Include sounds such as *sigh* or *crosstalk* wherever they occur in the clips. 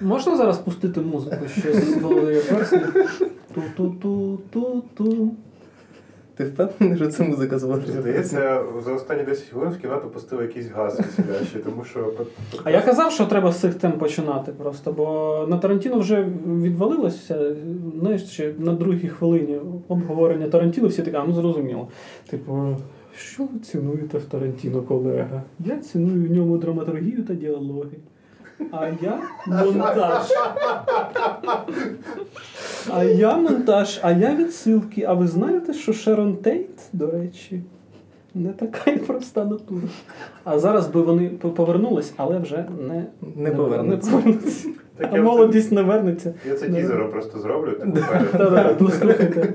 Можна зараз пустити музику ще з нової версії? Ту-ту-ту-ту-ту. Ти впевнений, що це музика зводиться? Здається, за останні 10 хвилин в кімнату пустили якийсь газ веселящий, тому що. А я казав, що треба з цих тем починати просто, бо на Тарантіно вже відвалилося. Знаєш, ще на другій хвилині обговорення Тарантіно всі такі, а ну зрозуміло. Типу, що ви цінуєте в Тарантіно, колега? Я ціную в ньому драматургію та діалоги. А я монтаж. А я монтаж, а я відсилки. А ви знаєте, що Шерон Тейт, до речі, не така й проста натура. А зараз би вони повернулись, але вже не, Не повернуться. Не повернуться. Так А молодість не вернеться. Я це Да. тізером просто зроблю, типу, Та-да, ну слухайте.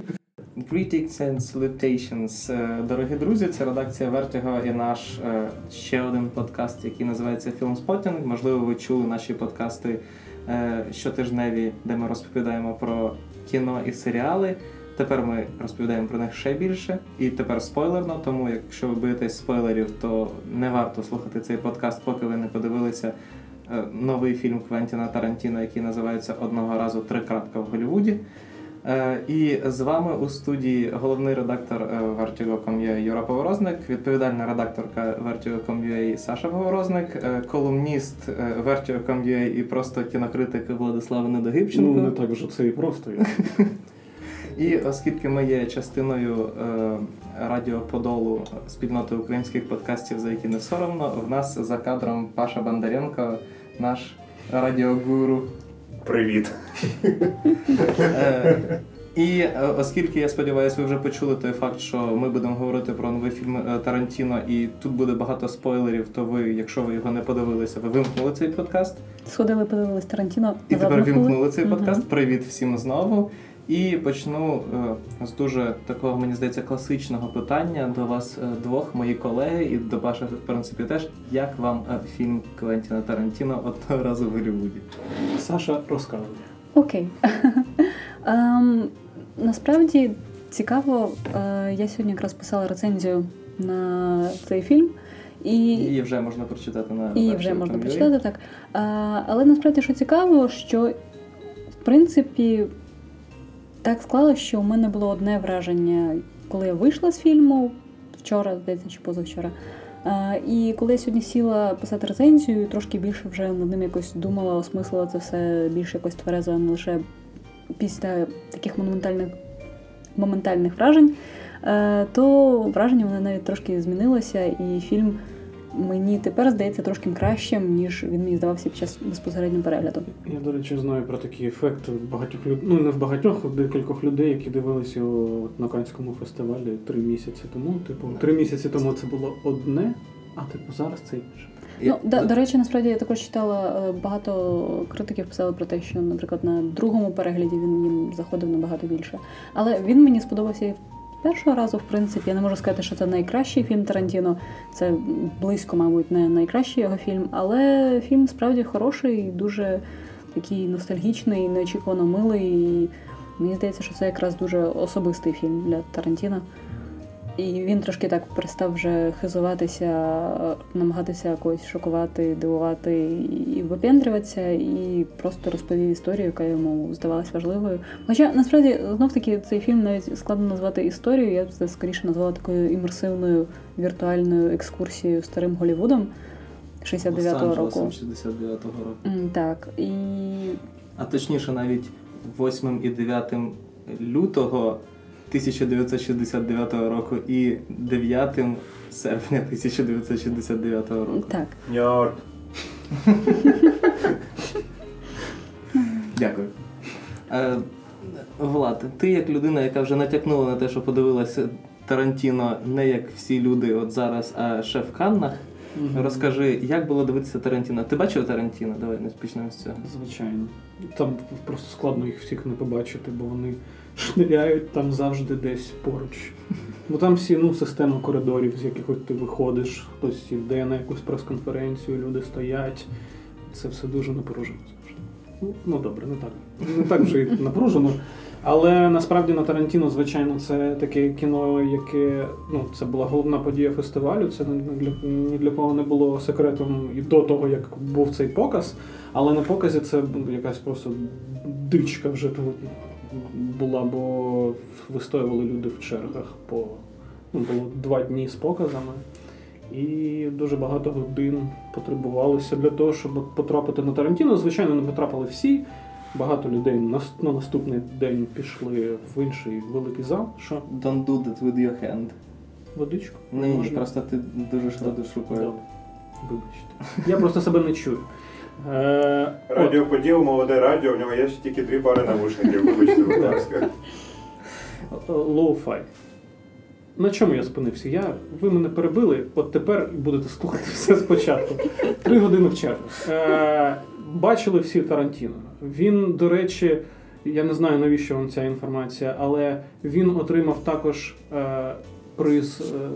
Greetings and salutations. Е, Дорогі друзі, це редакція Vertigo і наш е, ще один подкаст, який називається Filmspotting. Можливо, ви чули наші подкасти е, щотижневі, де ми розповідаємо про кіно і серіали. Тепер ми розповідаємо про них ще більше, і тепер спойлерно. Тому, якщо ви боїтесь спойлерів, то не варто слухати цей подкаст, поки ви не подивилися новий фільм Квентіна Тарантіно, який називається Одного разу три крапка в Голлівуді. Е, І з вами у студії головний редактор е, Vertigo.com.ua Юра Поворозник, відповідальна редакторка Vertigo.com.ua Саша Поворозник, е, колумніст е, Vertigo.com.ua і просто кінокритик Владислав Ну, Недогибченко. не так вже це і просто. І оскільки ми є частиною е, радіо Подолу спільноти українських подкастів, за які не соромно, в нас за кадром Паша Бондаренко, наш радіогуру. Привіт. Е, І е, оскільки я сподіваюся, ви вже почули той факт, що ми будемо говорити про новий фільм е, Тарантіно, і тут буде багато спойлерів, то ви, якщо ви його не подивилися, ви вимкнули цей подкаст. Сходили, подивились Тарантіно. І тепер вимкнули вімкнули цей подкаст. Привіт всім знову. І почну е, з дуже такого, мені здається, класичного питання до вас е, двох, мої колеги, і до Паши, в принципі, теж. Як вам е, фільм Квентіна Тарантіно одного разу в Голлівуді? Саша розказує. Окей. *laughs* Ем, насправді цікаво, я сьогодні якраз писала рецензію на цей фільм. І, Її вже можна прочитати на і вже можна прочитати так. А, але насправді, що цікаво, що в принципі так склалося, що у мене було одне враження, коли я вийшла з фільму вчора, здається, чи позавчора. І коли я сьогодні сіла писати рецензію, трошки більше вже над ним якось думала, осмислила це все більше якось тверезо, не лише після таких монументальних моментальних вражень, е, то враження вони навіть трошки змінилося, і фільм мені тепер здається трошки кращим, ніж він мені здавався під час безпосереднього перегляду. Я, до речі, знаю про такий ефект в багатьох людей, ну не в багатьох, в декількох людей, які дивилися його на Канському фестивалі три місяці тому. Типу, три місяці тому це було одне, а типу зараз це інше. Ну, до, до речі, насправді я також читала е, багато критиків писали про те, що, наприклад, на другому перегляді він їм заходив набагато більше. Але він мені сподобався і першого разу, в принципі. Я не можу сказати, що це найкращий фільм Тарантіно. Це близько, мабуть, не найкращий його фільм, але фільм справді хороший, дуже такий ностальгічний, неочікувано милий. І мені здається, що це якраз дуже особистий фільм для Тарантіно. І він трошки так перестав вже хизуватися, намагатися когось шокувати, дивувати і випендрюватися, і просто розповів історію, яка йому здавалась важливою. Хоча насправді знов таки цей фільм навіть складно назвати історією, я б це скоріше назвала такою імерсивною віртуальною екскурсією старим Голлівудом 69-го року. 69-го року. Так, і А точніше, навіть 8 і 9 лютого 1969 року і 9 серпня 1969 року. так. *laughs* Дякую. Е, Влад, ти як людина, яка вже натякнула на те, що подивилася Тарантіно не як всі люди от зараз, а ще в Каннах. Розкажи, як було дивитися Тарантіно? Ти бачив Тарантіно? Давай не з цього. Звичайно. Там просто складно їх всіх не побачити, бо вони шниряють там завжди десь поруч. Бо там всі ну, система коридорів, з яких ти виходиш, хтось йде на якусь прес-конференцію, люди стоять. Це все дуже напружено завжди. Ну, ну добре, не так. Не так вже і напружено. Але насправді на Тарантіно, звичайно, це таке кіно, яке ну, це була головна подія фестивалю. Це для, ні для кого не було секретом і до того, як був цей показ. Але на показі це якась просто дичка вже тут була, бо вистоювали люди в чергах по ну, було два дні з показами. І дуже багато годин потребувалося для того, щоб потрапити на Тарантіно. Звичайно, не потрапили всі. Багато людей на, на наступний день пішли в інший великий зал. Що? Don't do that with your hand. Водичку? Ні, ні, Можна? просто ти дуже шкодиш рукою. Добре. Вибачте. Я просто себе не чую. Е. Радіоподіл, молоде радіо, в нього є ще тільки дві пари навушників, вибачте, будь ласка. Лоу-фай. На чому я спинився? Я, ви мене перебили, от тепер будете слухати *laughs* все спочатку. Три години в чергу. Е, бачили всі Тарантіно. Він, до речі, я не знаю, навіщо вам ця інформація, але він отримав також е, приз е,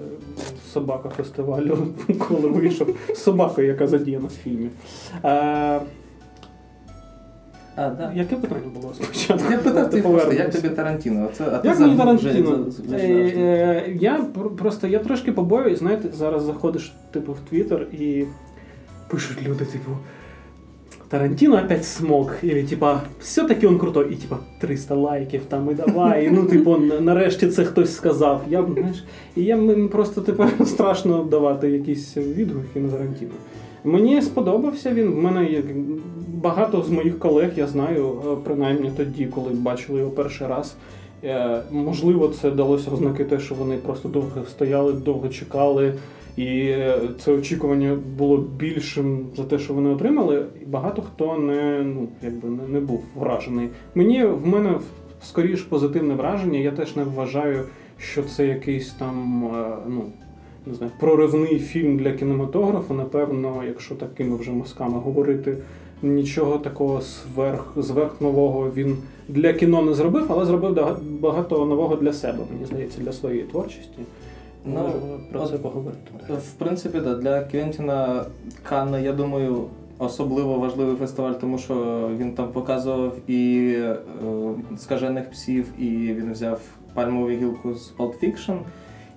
собака фестивалю, *laughs* коли вийшов з собакою, яка задіяна в фільмі. Е, А, да. яке питання було спочатку? Я питав тебе просто, як тобі Тарантіно? Оце, а ти Як мені Тарантіно? е, Я просто я трошки побоююсь, знаєте, зараз заходиш типу в Твіттер і пишуть люди, типу. Тарантино опять смог, или типа, все-таки он крутой, і типа 300 лайків там і давай. І, ну, *laughs* типу, нарешті це хтось сказав. Я б, знаєш, і я просто тепер *laughs* страшно давати якісь відгуки на Тарантіно. Мені сподобався він. В мене є багато з моїх колег, я знаю, е, принаймні тоді, коли бачили його перший раз. Е, Можливо, це далося в знаки те, що вони просто довго стояли, довго чекали, і е, це очікування було більшим за те, що вони отримали. І багато хто не, ну, якби не, не був вражений. Мені в мене скоріш позитивне враження. Я теж не вважаю, що це якийсь там е, ну, не знаю, проривний фільм для кінематографа. Напевно, якщо такими вже мазками говорити, нічого такого сверх, зверх нового він для кіно не зробив, але зробив багато нового для себе, мені здається, для своєї творчості. Ну, Можемо про от- це поговорити. В принципі, да, для Квентіна Канна, я думаю, особливо важливий фестиваль, тому що він там показував і е, скажених псів, і він взяв пальмову гілку з Pulp Fiction.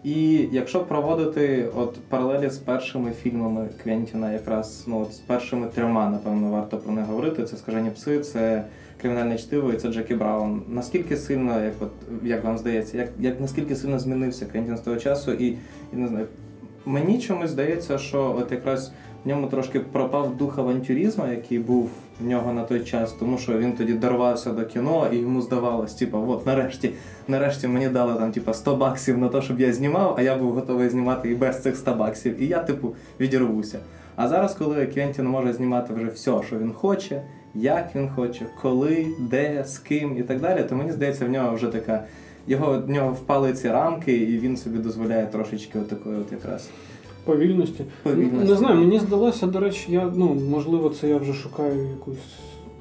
І якщо проводити от паралелі з першими фільмами Квентіна, якраз ну от з першими трьома, напевно, варто про них говорити. Це скажені пси, це кримінальне чтиво і це Джекі Браун. Наскільки сильно, як от як вам здається, як, як наскільки сильно змінився Квентін з того часу, і, і не знаю, мені чомусь здається, що от якраз в ньому трошки пропав дух авантюризму, який був в нього на той час, тому що він тоді дорвався до кіно, і йому здавалось, типу, от нарешті, нарешті мені дали там, типу, 100 баксів на те, щоб я знімав, а я був готовий знімати і без цих 100 баксів. І я, типу, відірвуся. А зараз, коли Квентін може знімати вже все, що він хоче, як він хоче, коли, де, з ким і так далі, то мені здається, в нього вже така. Його в нього впали ці рамки, і він собі дозволяє трошечки отакої от якраз. Повільності. Повільності. Не знаю, мені здалося, до речі, я, ну, можливо, це я вже шукаю якусь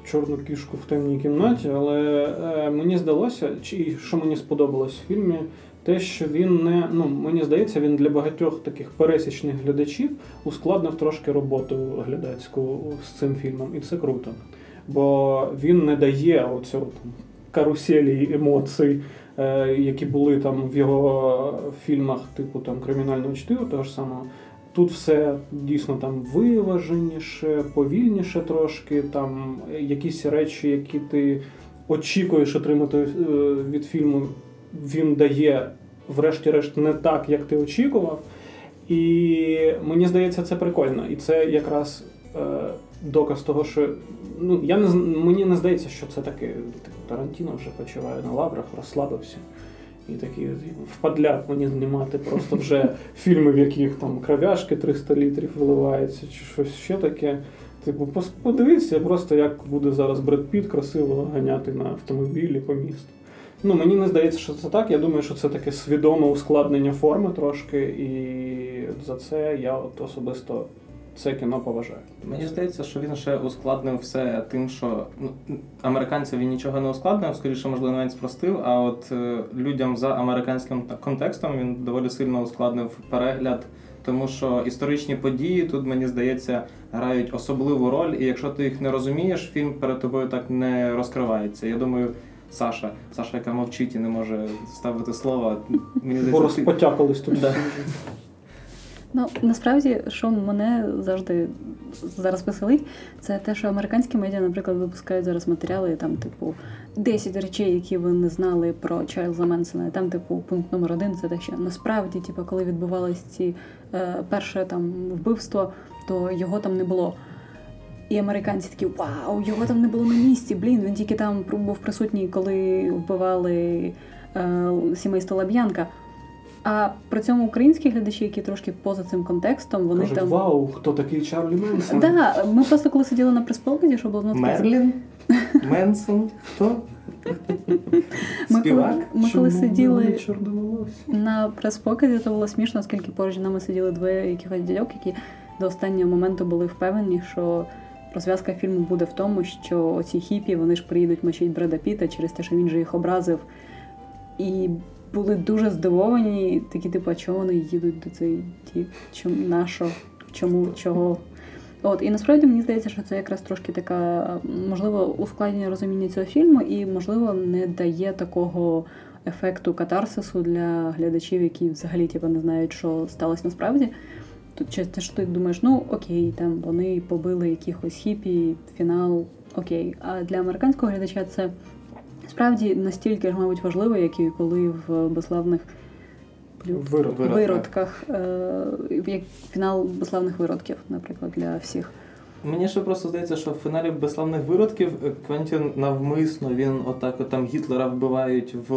чорну кішку в темній кімнаті, але е, мені здалося, чи що мені сподобалось в фільмі, те, що він не, ну, мені здається, він для багатьох таких пересічних глядачів ускладнив трошки роботу глядацьку з цим фільмом, і це круто. Бо він не дає оцього там каруселі емоцій, е, які були там в його фільмах, типу там кримінального чтиву, того ж самого. Тут все дійсно там виваженіше, повільніше трошки, там якісь речі, які ти очікуєш отримати е, від фільму, він дає, врешті-решт, не так, як ти очікував. І мені здається, це прикольно. І це якраз е, доказ того, що ну, я не, мені не здається, що це таке. Тарантіно вже почуває на лаврах, розслабився. І такий впадляк мені знімати просто вже *laughs* фільми, в яких там кров'яшки 300 літрів виливається, чи щось ще таке. Типу, подивіться просто, як буде зараз Бред Піт красиво ганяти на автомобілі по місту. Ну, мені не здається, що це так. Я думаю, що це таке свідоме ускладнення форми трошки, і за це я от особисто це кіно поважаю. Мені здається, що він ще ускладнив все тим, що ну, американцям він нічого не ускладнив, скоріше, можливо, навіть спростив. А от е, людям за американським контекстом він доволі сильно ускладнив перегляд тому що історичні події тут, мені здається, грають особливу роль, і якщо ти їх не розумієш, фільм перед тобою так не розкривається. Я думаю, Саша, Саша, яка мовчить і не може ставити слова, мені здається, ти... розпотякались тут. Да. *laughs* Ну насправді, що мене завжди зараз веселить, це те, що американські медіа, наприклад, випускають зараз матеріали, там, типу, 10 речей, які ви не знали про Чарльза Менсона. І Там, типу, пункт номер один це те, що насправді, типу, коли відбувалось ці е, перше там вбивство, то його там не було. І американці такі вау, його там не було на місці. Блін, він тільки там був присутній, коли вбивали е, сімейство Лаб'янка. А при цьому українські глядачі, які трошки поза цим контекстом, вони Кажуть, там. вау, хто такий Чарлі Менсон? Да, ми просто коли сиділи на прес-покаді, що було ну, Мерлін? *laughs* Менсон? Хто? Ми Співак? коли, ми коли сиділи на прес-показі, то було смішно, оскільки поруч нами сиділи двоє якихось дядьок, які до останнього моменту були впевнені, що розв'язка фільму буде в тому, що оці хіпі вони ж приїдуть мочить Бреда Піта через те, що він же їх образив. І були дуже здивовані, такі, типу, а чого вони їдуть до цей тіп? Чому на? Чому чого? От, і насправді мені здається, що це якраз трошки така, можливо, ускладнення розуміння цього фільму, і, можливо, не дає такого ефекту катарсису для глядачів, які взагалі типу, не знають, що сталося насправді. Тут що ти думаєш, ну окей, там вони побили якихось хіпі, фінал, окей. А для американського глядача це справді настільки ж, мабуть, важливо, як і коли в безславних виродках, е, як фінал безславних виродків, наприклад, для всіх. Мені ще просто здається, що в фіналі безславних виродків е, Квентін навмисно він отак от там Гітлера вбивають в,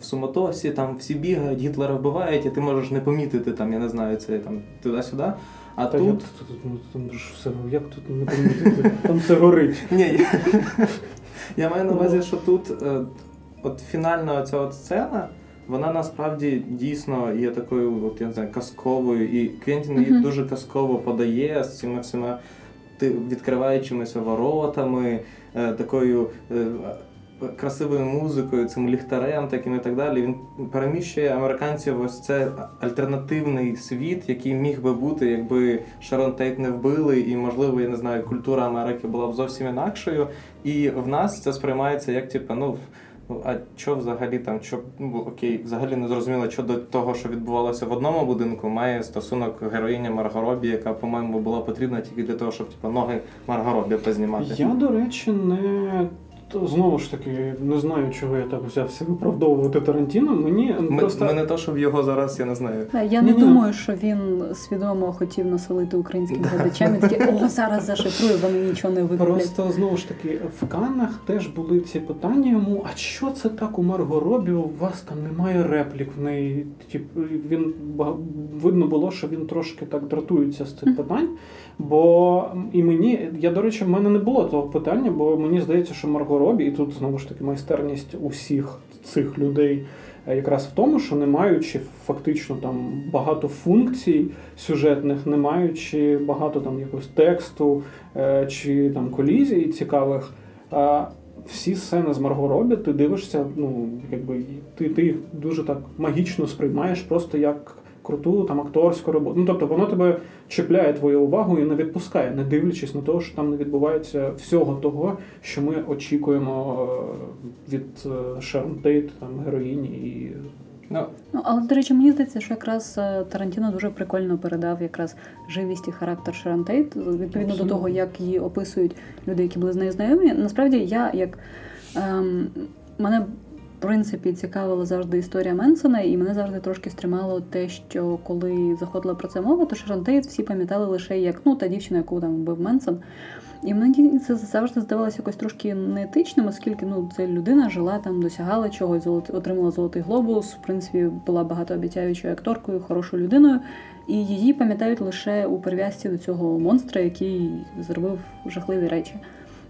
в суматосі, там всі бігають, Гітлера вбивають, і ти можеш не помітити там, я не знаю, це там туди-сюди. А Та тут. як тут, тут, ну, все, як тут не помітити? Там все горить. Ні, я, маю на увазі, що тут е, от фінальна ця от сцена, вона насправді дійсно є такою, от я не знаю, казковою, і Квентін її дуже казково подає з цими всіма відкриваючимися воротами, е, такою. Красивою музикою, цим ліхтарем, таким і так далі. Він переміщує американців ось це альтернативний світ, який міг би бути, якби Шарон Тейт не вбили, і можливо, я не знаю, культура Америки була б зовсім інакшою. І в нас це сприймається як типу, ну. А що взагалі там, що ну, окей, взагалі не зрозуміло, що до того, що відбувалося в одному будинку, має стосунок героїня Марго Робі, яка, по-моєму, була потрібна тільки для того, щоб типу, ноги Марго Робі познімати. Я, до речі, не. То Знову ж таки, не знаю, чого я так взявся виправдовувати Тарантіно. Мені Ми, просто ми не то, щоб його зараз, я не знаю. Я не Ні-ні. думаю, що він свідомо хотів насолити українським глядачам і такі, о, зараз зашифрую, вони нічого не викуплять. Просто знову ж таки в Каннах теж були ці питання йому: а що це так у Марго Робі? У вас там немає реплік в неї? Тип, він видно було, що він трошки так дратується з цих питань. Бо і мені, я до речі, в мене не було того питання, бо мені здається, що Марго Робі, і тут знову ж таки майстерність усіх цих людей. е, Якраз в тому, що не маючи фактично там багато функцій сюжетних, не маючи багато там якогось тексту, е, чи там колізій цікавих. Всі сцени з Марго Робі, ти дивишся, ну, якби ти, ти їх дуже так магічно сприймаєш, просто як круту там акторську роботу. Ну тобто воно тебе чіпляє твою увагу і не відпускає, не дивлячись на те, що там не відбувається всього того, що ми очікуємо е, від е, Шерон Тейт, там героїні і Ну, Ну, але, до речі, мені здається, що якраз е, Тарантіно дуже прикольно передав якраз живість і характер Шерон Тейт, відповідно Абсолютно. до того, як її описують люди, які були з нею знайомі. Насправді, я як ем, мене в принципі цікавила завжди історія Менсона, і мене завжди трошки стримало те, що коли заходила про це мова, то Шерон Тейт всі пам'ятали лише як ну та дівчина, яку там вбив Менсон. І мені це завжди здавалося якось трошки неетичним, оскільки ну це людина жила там, досягала чогось, отримала золотий глобус. В принципі, була багатообіцяючою акторкою, хорошою людиною, і її пам'ятають лише у прив'язці до цього монстра, який зробив жахливі речі.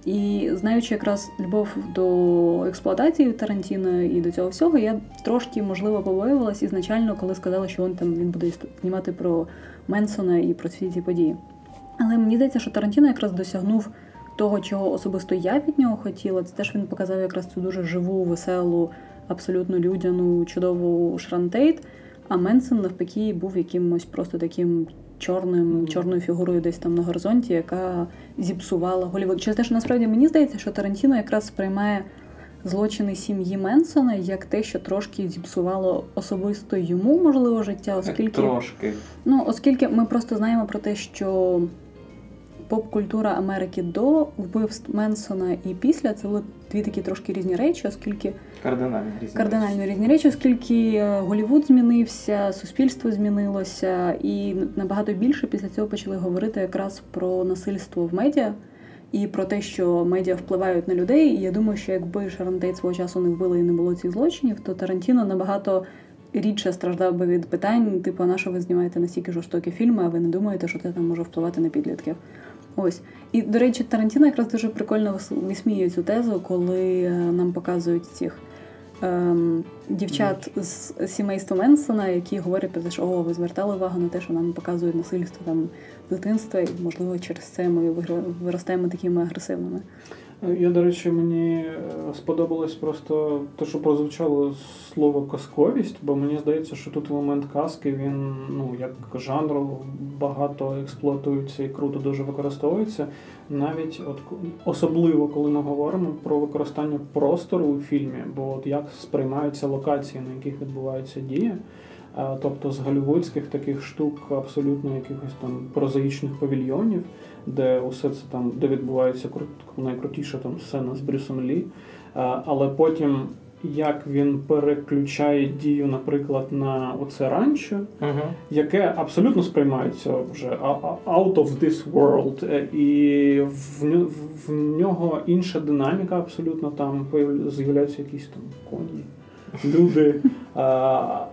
І знаючи якраз любов до експлуатації Тарантіно і до цього всього, я трошки можливо побоювалась ізначально, коли сказали, що він там він буде знімати про Менсона і про всі ці події. Але мені здається, що Тарантіно якраз досягнув того, чого особисто я від нього хотіла. Це теж він показав якраз цю дуже живу, веселу, абсолютно людяну, чудову Шрантейт. А Менсон навпаки був якимось просто таким чорним, чорною фігурою десь там на горизонті, яка зіпсувала Голівуд. Через те, що насправді мені здається, що Тарантіно якраз сприймає злочини сім'ї Менсона як те, що трошки зіпсувало особисто йому можливо життя, оскільки Трошки. Ну, оскільки ми просто знаємо про те, що поп-культура Америки до вбивств Менсона і після це були дві такі трошки різні речі, оскільки Кардинально різні. кардинально різні речі, оскільки е, Голівуд змінився, суспільство змінилося, і набагато більше після цього почали говорити якраз про насильство в медіа. І про те, що медіа впливають на людей. І я думаю, що якби Шарон свого часу не вбили і не було цих злочинів, то Тарантіно набагато рідше страждав би від питань, типу, на що ви знімаєте настільки жорстокі фільми, а ви не думаєте, що це там може впливати на підлітків. Ось. І, до речі, Тарантіно якраз дуже прикольно вис- висміює цю тезу, коли е, нам показують цих ем, дівчат з сімейства Менсона, які говорять про те, що о, ви звертали увагу на те, що нам показують насильство там дитинства, і можливо через це ми виростаємо такими агресивними. Я, до речі, мені е, сподобалось просто те, що прозвучало слово казковість, бо мені здається, що тут елемент казки він ну як жанр багато експлуатується і круто дуже використовується. Навіть от особливо, коли ми говоримо про використання простору у фільмі, бо от як сприймаються локації, на яких відбуваються дії. Е, Тобто з голівудських таких штук абсолютно якихось там прозаїчних павільйонів, де усе це там, де відбувається найкрутіша там сцена з Брюсом Лі. Але потім як він переключає дію, наприклад, на оце ранчо, Угу. яке абсолютно сприймається вже out of this world, Е, і в, в нього інша динаміка абсолютно там з'являються якісь там коні, люди. *laughs* А,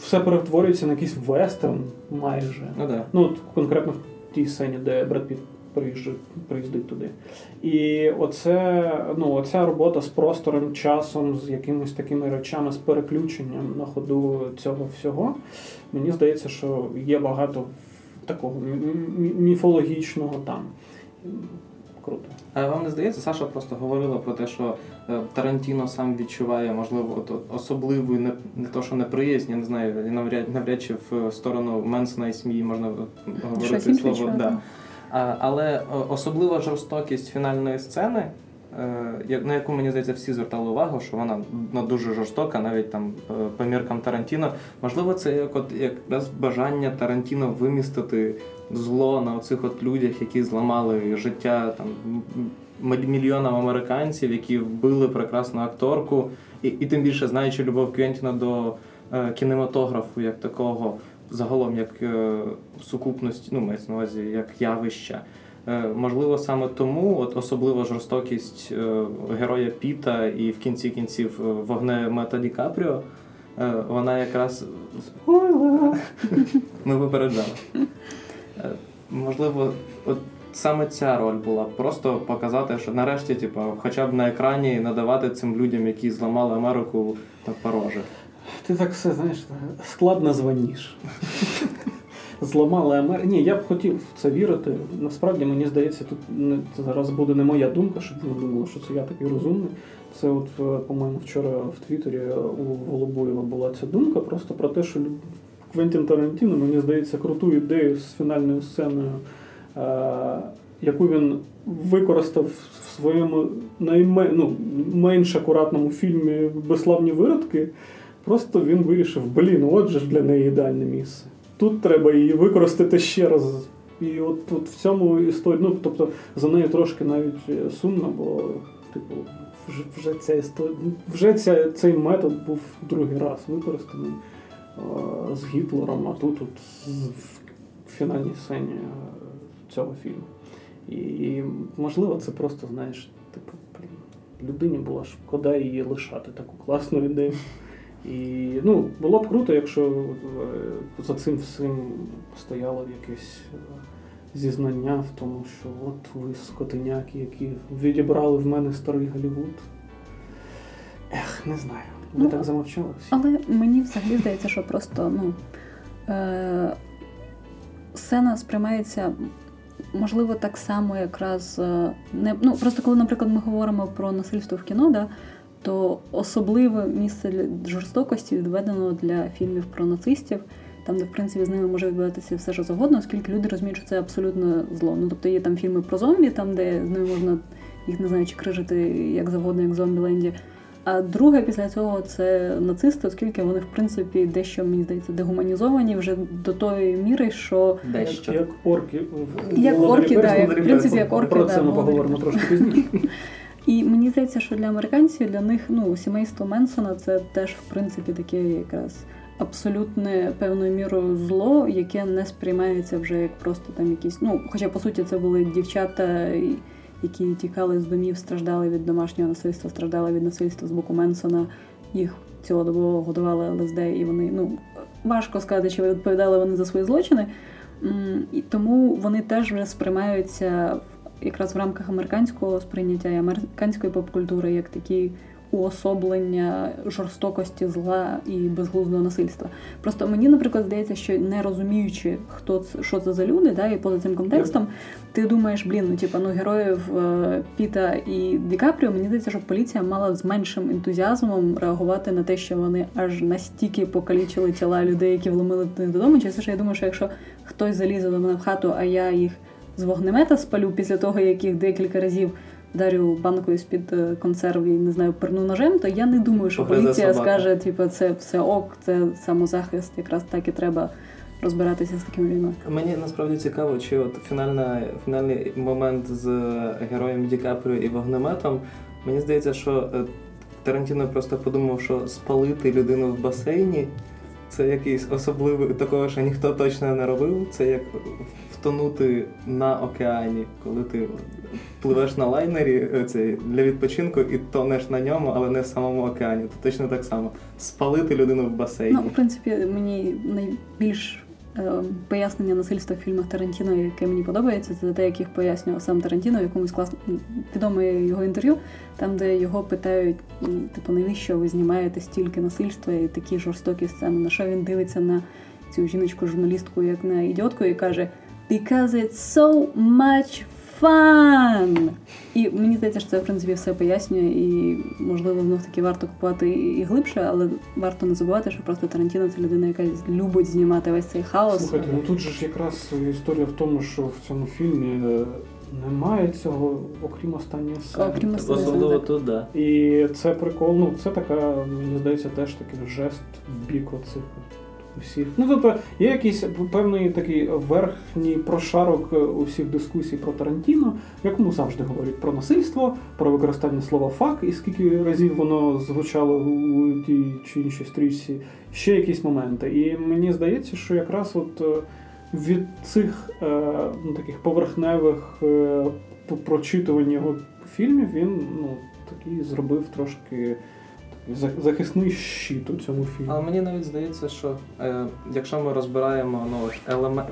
все перетворюється на якийсь вестерн майже. Ну да. Ну, конкретно тій сцені, де Бред Піт приїздить туди. І оце, ну, оця робота з простором, часом, з якимись такими речами, з переключенням на ходу цього всього, мені здається, що є багато такого мі- мі- міфологічного там. Круто. А вам не здається, Саша просто говорила про те, що е, Тарантіно сам відчуває, можливо, особливу не, не то, що неприязнь, я не знаю, навряд, навряд чи в сторону Менсона і сім'ї можна говорити інше слово. відчуває, Да. А, але особлива жорстокість фінальної сцени, е, на яку мені здається, всі звертали увагу, що вона ну, дуже жорстока, навіть там е, по міркам Тарантіно. Можливо, це як от якраз бажання Тарантіно вимістити зло на оцих от людях, які зламали життя там мільйонам американців, які вбили прекрасну акторку, і, і тим більше знаючи любов Квентіна до е, кінематографу як такого, загалом як е, сукупність, ну мається на увазі як явища. Е, можливо, саме тому от особлива жорстокість е, героя Піта і в кінці кінців е, вогне Мета Ді Капріо, вона якраз ми випереджали. Е, Можливо, от саме ця роль була просто показати, що нарешті, типу, хоча б на екрані надавати цим людям, які зламали Америку та пороже. Ти так все знаєш, складно званіш. Зламали Америку. Ні, я б хотів в це вірити. Насправді мені здається, тут це зараз буде не моя думка, щоб ви думали, що це я такий розумний. Це от, е, по-моєму, вчора в Твіттері у Голубоєва була ця думка просто про те, що Квентін Тарантіно, мені здається, круту ідею з фінальною сценою, е, яку він використав в своєму найме, ну, менш акуратному фільмі Безславні виродки. Просто він вирішив, блін, от же ж для неї ідеальне місце. Тут треба її використати ще раз. І от, от в цьому історії, ну тобто за нею трошки навіть е, сумно, бо типу, вже, вже ця історія, вже ця, цей метод був другий раз використаний з Гітлером, а тут от в фінальній сцені е, цього фільму. І, можливо, це просто, знаєш, типу, людині було шкода її лишати таку класну ідею. І ну, було б круто, якщо е, за цим всім стояло якесь е, зізнання в тому, що от ви скотиняки, які відібрали в мене старий Голлівуд. Ех, не знаю. Ви Ну, так замовчали. Але мені взагалі здається, що просто ну, е, сцена сприймається, можливо, так само якраз. е, Не, ну, просто коли, наприклад, ми говоримо про насильство в кіно, да, то особливе місце жорстокості відведено для фільмів про нацистів, там, де в принципі з ними може відбуватися все що завгодно, оскільки люди розуміють, що це абсолютно зло. Ну тобто є там фільми про зомбі, там де з ними можна їх не знаю, чи крижити як завгодно, як в зомбіленді. А друге після цього це нацисти, оскільки вони, в принципі, дещо, мені здається, дегуманізовані вже до тої міри, що Дещо. Як, орки. в як орки, да, як, в принципі, як орки. Про да, це ми поговоримо трошки пізніше. *laughs* *laughs* І мені здається, що для американців, для них ну, сімейство Менсона це теж, в принципі, таке якраз абсолютне певною мірою зло, яке не сприймається вже як просто там якісь. Ну, хоча по суті це були дівчата, які тікали з домів, страждали від домашнього насильства, страждали від насильства з боку Менсона. Їх цілодобово годували ЛСД, і вони ну важко сказати, чи відповідали вони за свої злочини. І тому вони теж вже сприймаються якраз в рамках американського сприйняття і американської поп-культури як такі уособлення жорстокості зла і безглуздого насильства. Просто мені, наприклад, здається, що не розуміючи, хто це що це за люди, да, і поза цим контекстом, ти думаєш, блін, ну типа ну героїв е, Піта і Ді Капріо, мені здається, що поліція мала з меншим ентузіазмом реагувати на те, що вони аж настільки покалічили тіла людей, які вломили додому. Через те, що я думаю, що якщо хтось залізе до мене в хату, а я їх з вогнемета спалю після того, як їх декілька разів дарю банкою з-під е, консерв і не знаю, перну ножем, то я не думаю, що Погризе поліція собака. скаже, типу, це все ок, це самозахист, якраз так і треба розбиратися з такими людьми. Мені насправді цікаво, чи от фінальна, фінальний момент з героєм Ді Капріо і вогнеметом. Мені здається, що е, Тарантіно просто подумав, що спалити людину в басейні це якийсь особливий такого, що ніхто точно не робив. Це як втонути на океані, коли ти пливеш на лайнері е, цей, для відпочинку і тонеш на ньому, але не в самому океані. То точно так само. Спалити людину в басейні. Ну, в принципі, мені найбільш е, пояснення насильства в фільмах Тарантіно, яке мені подобається, це те, як пояснював сам Тарантіно в якомусь клас... відоме його інтерв'ю, там, де його питають, типу, навіщо ви знімаєте стільки насильства і такі жорстокі сцени? На що він дивиться на цю жіночку-журналістку, як на ідіотку, і каже: Because it's so much fun! І мені здається, що це в принципі все пояснює, і можливо знов таки варто купувати і глибше, але варто не забувати, що просто Тарантіно це людина, яка любить знімати весь цей хаос. Слухайте, ну тут же ж якраз історія в тому, що в цьому фільмі е, немає цього, окрім останньої сцени. Окрім останньої Особливо тут, да. І це прикол, ну це така, мені здається, теж такий жест в бік оцих усіх. Ну тобто є якийсь певний такий верхній прошарок е, усіх дискусій про Тарантіно, в якому завжди говорять про насильство, про використання слова фак, і скільки разів воно звучало у тій чи іншій стрічці, ще якісь моменти. І мені здається, що якраз от е, від цих е, ну, таких поверхневих прочитувань його фільмів він ну, такий зробив трошки захисний щит у цьому фільмі. Але мені навіть здається, що е, якщо ми розбираємо ну, от елеме...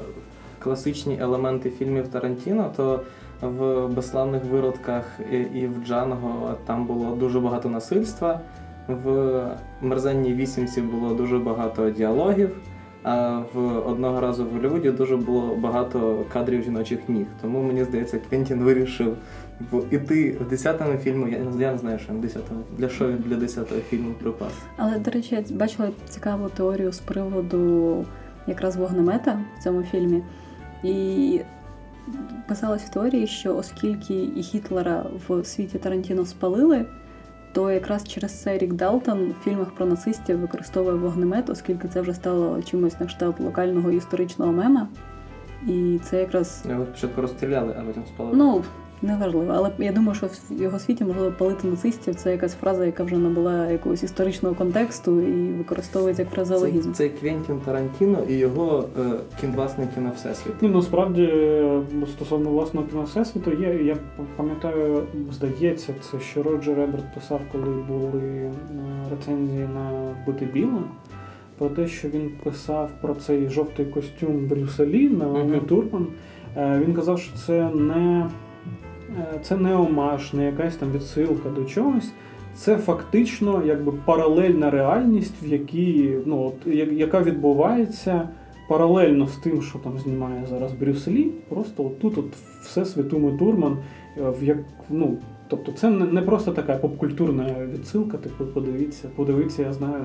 класичні елементи фільмів Тарантіно, то в безславних виродках і, і в Джанго там було дуже багато насильства. В мерзенній вісімці було дуже багато діалогів. А в одного разу в Голлівуді дуже було багато кадрів жіночих ніг. Тому мені здається, Квентін вирішив в- іти в 10-му фільму. Я, не- я не знаю, що на 10-му. Для що він для 10-го фільму припас. Але, до речі, я бачила цікаву теорію з приводу якраз вогнемета в цьому фільмі. І писалось в теорії, що оскільки і Гітлера в світі Тарантіно спалили, то якраз через це Рік Далтон в фільмах про нацистів використовує вогнемет, оскільки це вже стало чимось на кшталт локального історичного мема. І це якраз Його спочатку розстріляли, а потім спалили. Ну, неважливо, але я думаю, що в його світі можливо палити нацистів це якась фраза, яка вже набула якогось історичного контексту і використовується як фразеологізм. Це, це Квентін Тарантіно і його е, кінвласники на всесвіт. Ні, ну справді е, стосовно власного кіно Всесвіту, є, я пам'ятаю, здається, це ще Роджер Еберт писав, коли були е, рецензії на Вбити Біла. Про те, що він писав про цей жовтий костюм Брюса Лі на Турман. Е, Він казав, що це не, це не омаж, не якась там відсилка до чогось. Це фактично якби паралельна реальність, в якій, ну, от, яка відбувається паралельно з тим, що там знімає зараз Брюс Лі. Просто от тут от все світуми Турман, е, в як, ну, Тобто це не, просто така попкультурна відсилка, типу, подивіться, подивіться, я знаю,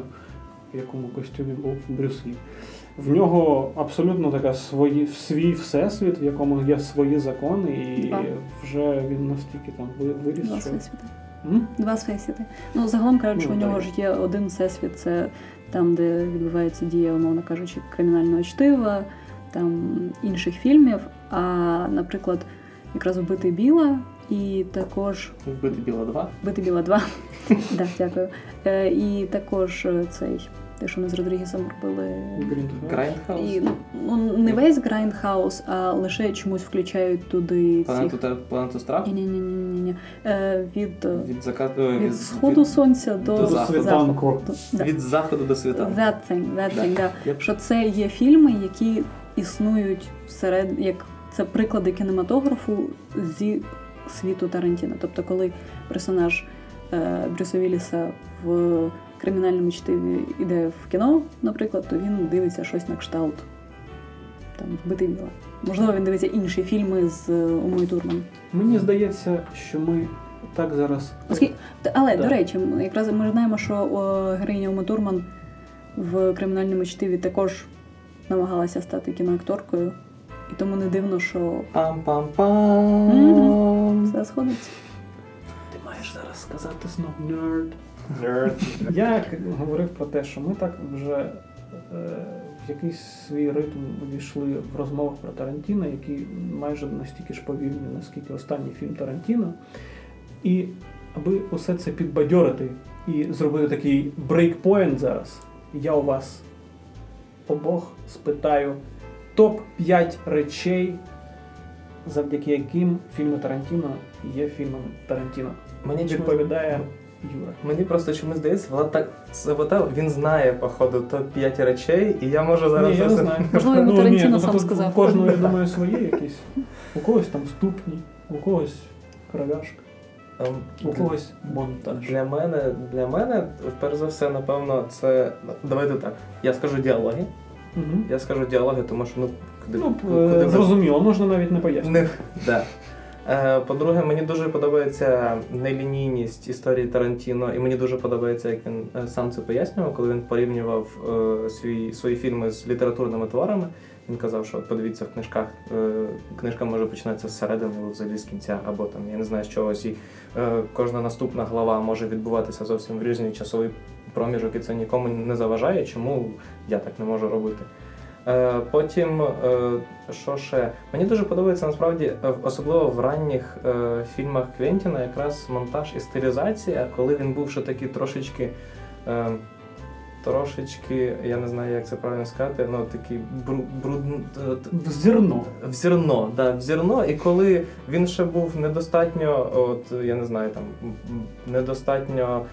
якому костюмі був Брюс Лі. В нього абсолютно така свої, свій всесвіт, в якому є свої закони, і Два. вже він настільки там виріс, Два що. всесвіти. М? Два всесвіти. Ну, загалом кажучи, Ну, у нього ж є один всесвіт, це там, де відбувається дія, умовно кажучи, кримінального чтива, там інших фільмів. А, наприклад, якраз вбити біла і також Вбити біла 2. Бити біла 2. *laughs* Да, дякую. Е, І також е, цей, те, що ми з Родрігесом робили. Grindhouse. Grindhouse. І ну, не весь Grindhouse, а лише чомусь включають туди Планету, цих. планету страху. Ні, ні, ні, ні, ні. Від, е, Від закату е, від сходу сонця до, до заходу. заходу. Да. від заходу до світанку. That thing, that thing, да. Yep. Що це є фільми, які існують всеред, як це приклади кінематографу зі світу Тарантіно. Тобто, коли персонаж е, Брюса Вілліса в кримінальному чтиві йде в кіно, наприклад, то він дивиться щось на кшталт там вбити біла. Можливо, він дивиться інші фільми з е, Умою Турман. Мені здається, що ми так зараз. Оскільки, але Да. до речі, якраз ми знаємо, що героїня Ума Турман в кримінальному чтиві також намагалася стати кіноакторкою, і тому не дивно, що Пам-пам-пам. все сходиться. Ти маєш зараз сказати знов nerd. Nerd. Я говорив про те, що ми так вже е, в якийсь свій ритм увійшли в розмовах про Тарантіно, який майже настільки ж повільний, наскільки останній фільм Тарантіно. І аби усе це підбадьорити і зробити такий breakpoint зараз, я у вас обох спитаю топ-5 речей, завдяки яким фільми Тарантіно є фільмами Тарантіно. Мені Відповідає Юра. Мені просто чомусь здається, вона так заводила, він знає, походу, топ-5 речей, і я можу зараз Ні, я не знаю. *laughs* Можливо, йому Тарантіно ну, сам сказав. У кожного, я *laughs* думаю, свої якісь. У когось там ступні, у когось кровяшка, Ем, у когось монтаж. Для мене, для мене, перш за все, напевно, це. Давайте так. Я скажу діалоги. Угу. Я скажу діалоги, тому що ну куди, Ну, куди е, зрозуміло, можна навіть не пояснити. Не, да. Е, По-друге, мені дуже подобається нелінійність історії Тарантіно, і мені дуже подобається, як він е, сам це пояснював, коли він порівнював е, свої, свої фільми з літературними творами. Він казав, що подивіться в книжках, книжка може починатися зсередини, взагалі з кінця, або там, я не знаю, з чогось. І кожна наступна глава може відбуватися зовсім в різний часовий проміжок, і це нікому не заважає, чому я так не можу робити. Е, Потім, е, що ще? Мені дуже подобається насправді, е, особливо в ранніх фільмах Квентіна, якраз монтаж і стилізація, коли він був ще такий трошечки. Трошечки, я не знаю, як це правильно сказати, ну такий бру, т- В зерно. в зерно, да, в зерно. І коли він ще був недостатньо, от я не знаю, там недостатньо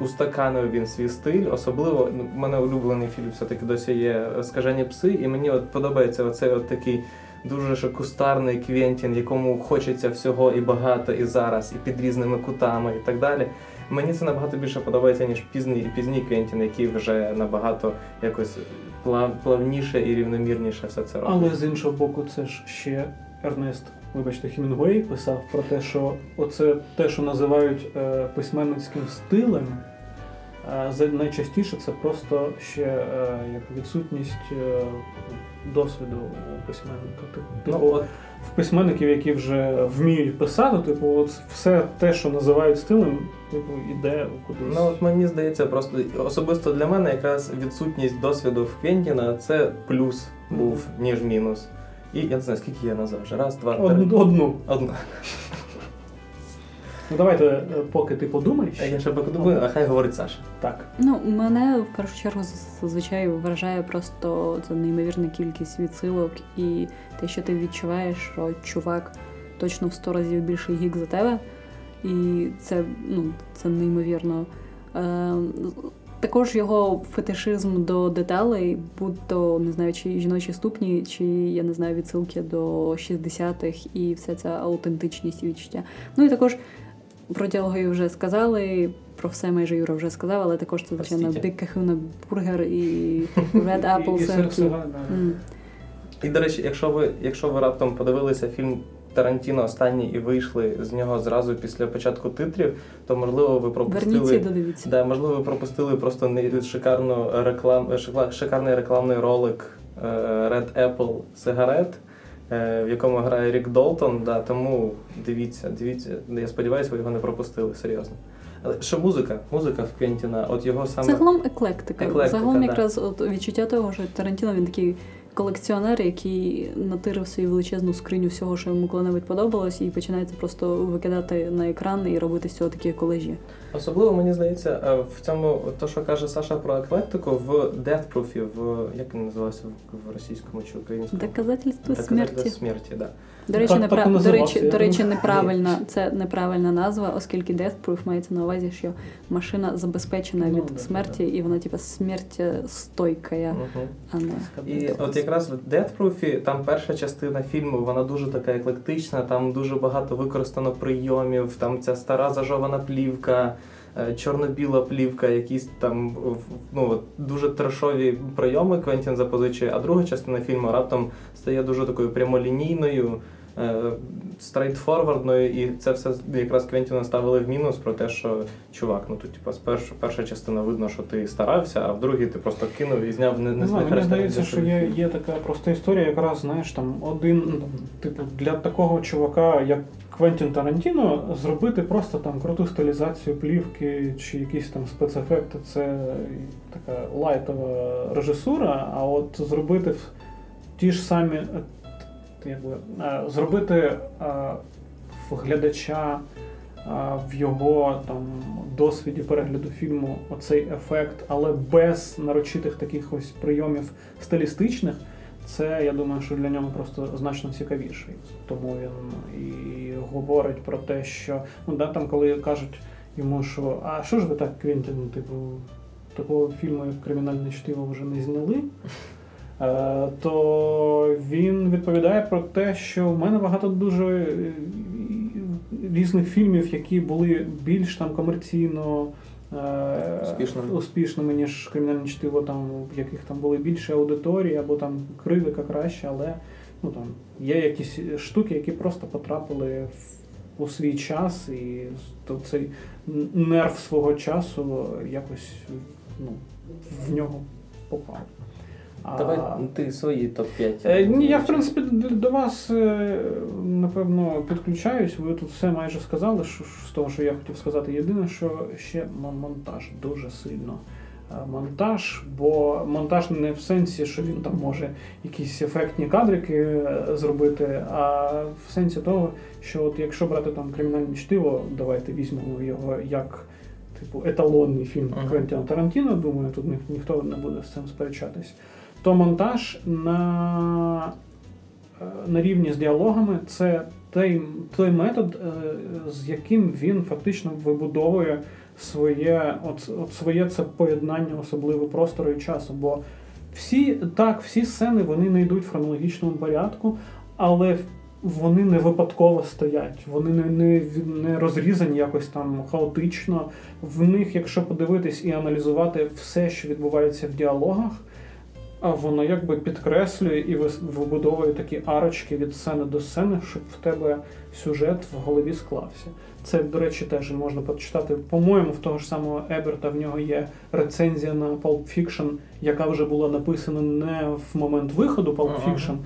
устаканив він свій стиль. Особливо ну, в мене улюблений фільм все-таки досі є Скажені пси, і мені от подобається оцей от такий. Дуже кустарний Квентін, якому хочеться всього і багато, і зараз, і під різними кутами, і так далі. Мені це набагато більше подобається, ніж пізній і пізній Квентін, який вже набагато якось плав, плавніше і рівномірніше все це робить. Але з іншого боку, це ж ще Ернест, вибачте, Хемінгуей писав про те, що оце те, що називають е, письменницьким стилем, е, найчастіше це просто ще е, як відсутність е, досвіду у письменника. Типу, Ну, типу, от в письменників, які вже вміють писати, типу, от все те, що називають стилем, типу, іде кудись. Ну от мені здається, просто особисто для мене якраз відсутність досвіду в Квентіна це плюс був, ніж мінус. І я не знаю, скільки я назвав вже. Раз, два, три. Одну. одну. Одну. Ну давайте, е, поки ти подумаєш. А я ще поки думаю, а хай говорить Саша. Так. Ну, мене в першу чергу зазвичай вражає просто ця неймовірна кількість відсилок і те, що ти відчуваєш, що чувак точно в сто разів більший гік за тебе. І це, ну, це неймовірно. Е, також його фетишизм до деталей, будь-то не знаю, чи жіночі ступні, чи я не знаю, відсилки до 60-х і вся ця аутентичність і відчуття. Ну і також про діалоги вже сказали, про все майже Юра вже сказав, але також це звичайно. Big Kahuna бургер і Red *laughs* Apple І- і сигар, да. М. І до речі, якщо ви, якщо ви раптом подивилися фільм Тарантіно останні і вийшли з нього зразу після початку титрів, то можливо ви пропустили. додивіться. Да, можливо, ви пропустили просто не- шикарну реклам, шикарний рекламний ролик е, Red Apple сигарет, в якому грає Рік Долтон. Да, тому дивіться, дивіться. Я сподіваюся, ви його не пропустили, серйозно. Але ще музика, музика в Квентіна, от його саме. Загалом еклектика. Еклектика, Загалом да. якраз от відчуття того, що Тарантіно він такий колекціонер, який натирив свою величезну скриню всього, що йому коли-небудь подобалось, і починається просто викидати на екран і робити з цього такі колежі. Особливо мені здається, е, в цьому то, що каже Саша про еклектику, в Death Proof, в як він називався в, російському чи українському? Доказательство Доказательство смерті. смерті, да. До речі, Так- непра... так до речі, до речі, думаю. неправильна це неправильна назва, оскільки Death Proof мається на увазі, що машина забезпечена Ну, від да, смерті, і вона типа смерть стойка, Мгм. а не І от якраз в Death Proof, там перша частина фільму, вона дуже така еклектична, там дуже багато використано прийомів, там ця стара зажована плівка, е, чорно-біла плівка, якісь там в- ну, дуже трешові прийоми Квентін запозичує, а друга частина фільму раптом стає дуже такою прямолінійною. Стрейтфорвардною, і це все якраз Квентіна ставили в мінус про те, що чувак, ну тут типу, спершу перша частина видно, що ти старався, а в другій ти просто кинув і зняв не, не Не знаю, мені здається, що є, є така проста історія, якраз знаєш, там один, ну, типу, для такого чувака, як Квентін Тарантіно, зробити просто там круту стилізацію плівки чи якісь там спецефекти це така лайтова режисура, а от зробити в ті ж самі, якби, е, зробити е, в глядача е, в його там досвіді перегляду фільму оцей ефект, але без нарочитих таких ось прийомів стилістичних. Це я думаю, що для нього просто значно цікавіше. Тому він і говорить про те, що ну да, там, коли кажуть йому, що а що ж ви так, Квентін, типу, такого фільму, як кримінальне чтиво, вже не зняли. Е, То він відповідає про те, що в мене багато дуже е, різних фільмів, які були більш там комерційно е, Успішними. успішними, ніж кримінальне чтиво, там, в яких там були більше аудиторії, або там критика краще, але ну, там, є якісь штуки, які просто потрапили в, у свій час, і то цей нерв свого часу якось ну, в нього попав. А- Давай ти свої топ-5. Е, Ні, я в принципі до вас е, напевно підключаюсь. Ви тут все майже сказали що, з того, що я хотів сказати. Єдине, що ще монтаж дуже сильно. е, Монтаж, бо монтаж не в сенсі, що він там може якісь ефектні кадрики зробити, а в сенсі того, що от якщо брати там кримінальне чтиво, давайте візьмемо його як типу еталонний фільм. Квентіна Тарантіно, думаю, тут ні- ніхто не буде з цим сперечатись то монтаж на, е, на рівні з діалогами це той, той метод, е, з яким він фактично вибудовує своє, от, от своє це поєднання особливо простору і часу. Бо всі так, всі сцени вони не йдуть в хронологічному порядку, але вони не випадково стоять, вони не, не, не розрізані якось там хаотично. В них, якщо подивитись і аналізувати все, що відбувається в діалогах, воно якби підкреслює і вибудовує такі арочки від сцени до сцени, щоб в тебе сюжет в голові склався. Це, до речі, теж можна почитати. По-моєму, в того ж самого Еберта в нього є рецензія на Pulp Fiction, яка вже була написана не в момент виходу Pulp Ага.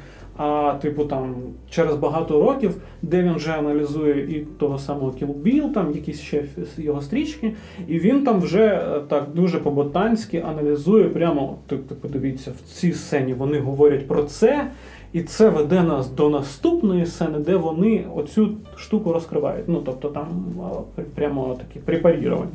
А типу там через багато років, де він вже аналізує і того самого Kill Bill, там якісь ще його стрічки, і він там вже е, так дуже по-ботанськи аналізує прямо, тобто, подивіться, в цій сцені вони говорять про це, і це веде нас до наступної сцени, де вони оцю штуку розкривають. Ну, тобто там прямо такі препаріровані.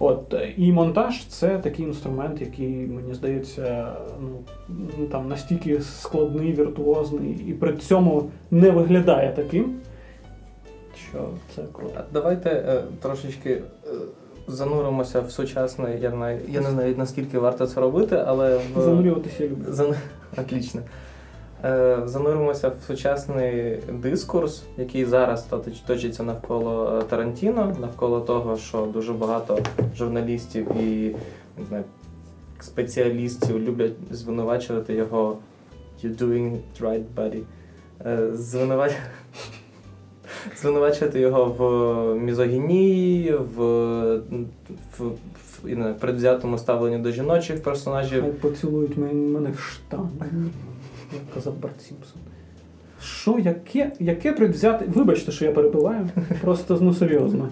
От і монтаж це такий інструмент, який мені здається, ну там настільки складний, віртуозний, і при цьому не виглядає таким, що це круто. Давайте е, трошечки е, зануримося в сучасне. Я не знаю, я не знаю наскільки варто це робити, але в Занурюватися люблю. Зан... *laughs* Отлично. Е, Зануримося в сучасний дискурс, який зараз точиться навколо е, Тарантіно, навколо того, що дуже багато журналістів і не знаю, спеціалістів люблять звинувачувати його You doing it right, buddy. Е, Звинувач... *laughs* звинувачувати його в мізогінії, в, в, в, предвзятому ставленню до жіночих персонажів. Поцілують мене в штани, як казав Барт Сімпсон. Що, яке, яке предвзяте. Вибачте, що я перебиваю. Просто ну серйозно.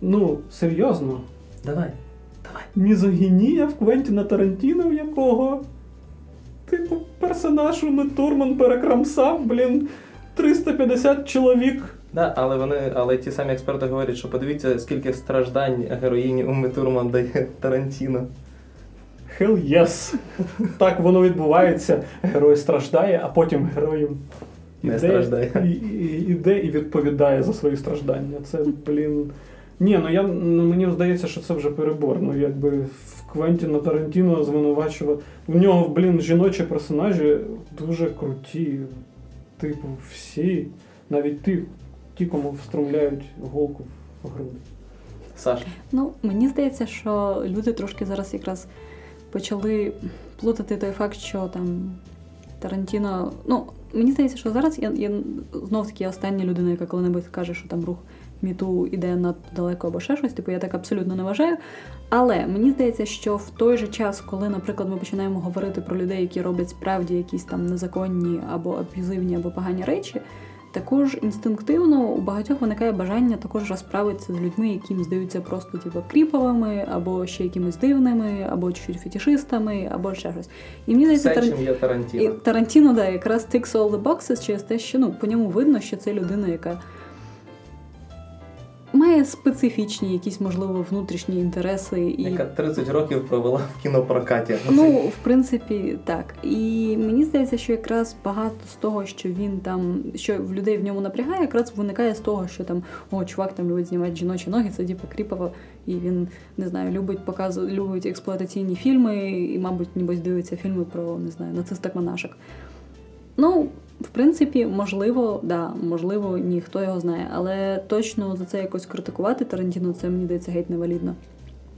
Ну, серйозно. Давай. Давай. Мізогінія в Квентіна Тарантіно, в якого. Типу, персонаж Уми Турман перекрамсав, блін, 350 чоловік. Да, але вони, але ті самі експерти говорять, що подивіться, скільки страждань героїні Уми Турман дає Тарантіно. Hell yes. Так воно відбувається. Герой страждає, а потім герой Не іде, страждає. І, і, іде і відповідає за свої страждання. Це, блін. Ні, ну я ну, мені здається, що це вже перебор. Ну, якби в Квентіна Тарантіно звинувачувати. В нього, блін, жіночі персонажі дуже круті. Типу, всі, навіть ті, ті, кому встромляють голку в груди. Саша. Ну, мені здається, що люди трошки зараз якраз почали плутати той факт, що там Тарантіно. Ну, мені здається, що зараз я, я знов таки остання людина, яка коли-небудь каже, що там рух міту іде надто далеко або ще щось. Типу, я так абсолютно не вважаю. Але мені здається, що в той же час, коли, наприклад, ми починаємо говорити про людей, які роблять справді якісь там незаконні або аб'юзивні, або погані речі. Також інстинктивно у багатьох виникає бажання також розправитися з людьми, які їм здаються просто типу, кріповими, або ще якимись дивними, або чуть фетішистами, або ще щось. І мені здається, Все, Таран- Тарантіно. і Тарантіно. Да, якраз ticks all the boxes через те, що ну, по ньому видно, що це людина, яка має специфічні якісь, можливо, внутрішні інтереси і Яка 30 років провела в кінопрокаті. Ну, в принципі, так. І мені здається, що якраз багато з того, що він там, що в людей в ньому напрягає, якраз виникає з того, що там о, чувак там любить знімати жіночі ноги, це типу кріпово, і він не знаю, любить показувати, любить експлуатаційні фільми, і, мабуть, нібось дивиться фільми про не знаю, нацисток монашок. Ну, в принципі, можливо, да, можливо, ніхто його знає, але точно за це якось критикувати Тарантіно, це мені здається геть невалідно.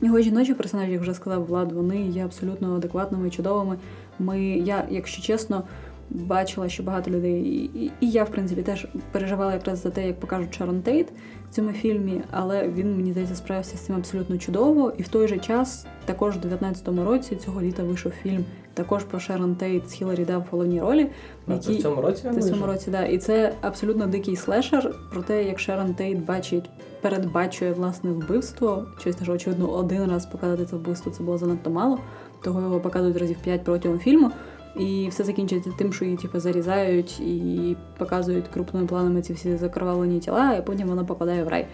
Його жіночі персонажі, як вже сказав Влад, вони є абсолютно адекватними, чудовими. Ми, я, якщо чесно, бачила, що багато людей, і, і я, в принципі, теж переживала якраз за те, як покажуть Шарон Тейт в цьому фільмі, але він, мені здається, справився з цим абсолютно чудово. І в той же час, також в 19-му році, цього літа вийшов фільм також про Шарон Тейт з Хіларі Дав в головній ролі. А це в цьому році Це в цьому році, да. І це абсолютно дикий слешер про те, як Шерон Тейт бачить, передбачує власне вбивство. Через те, що очевидно один раз показати це вбивство це було занадто мало, того його показують разів п'ять протягом фільму. І все закінчується тим, що її типу, зарізають і показують крупними планами ці всі закровавлені тіла, і потім вона попадає в рай.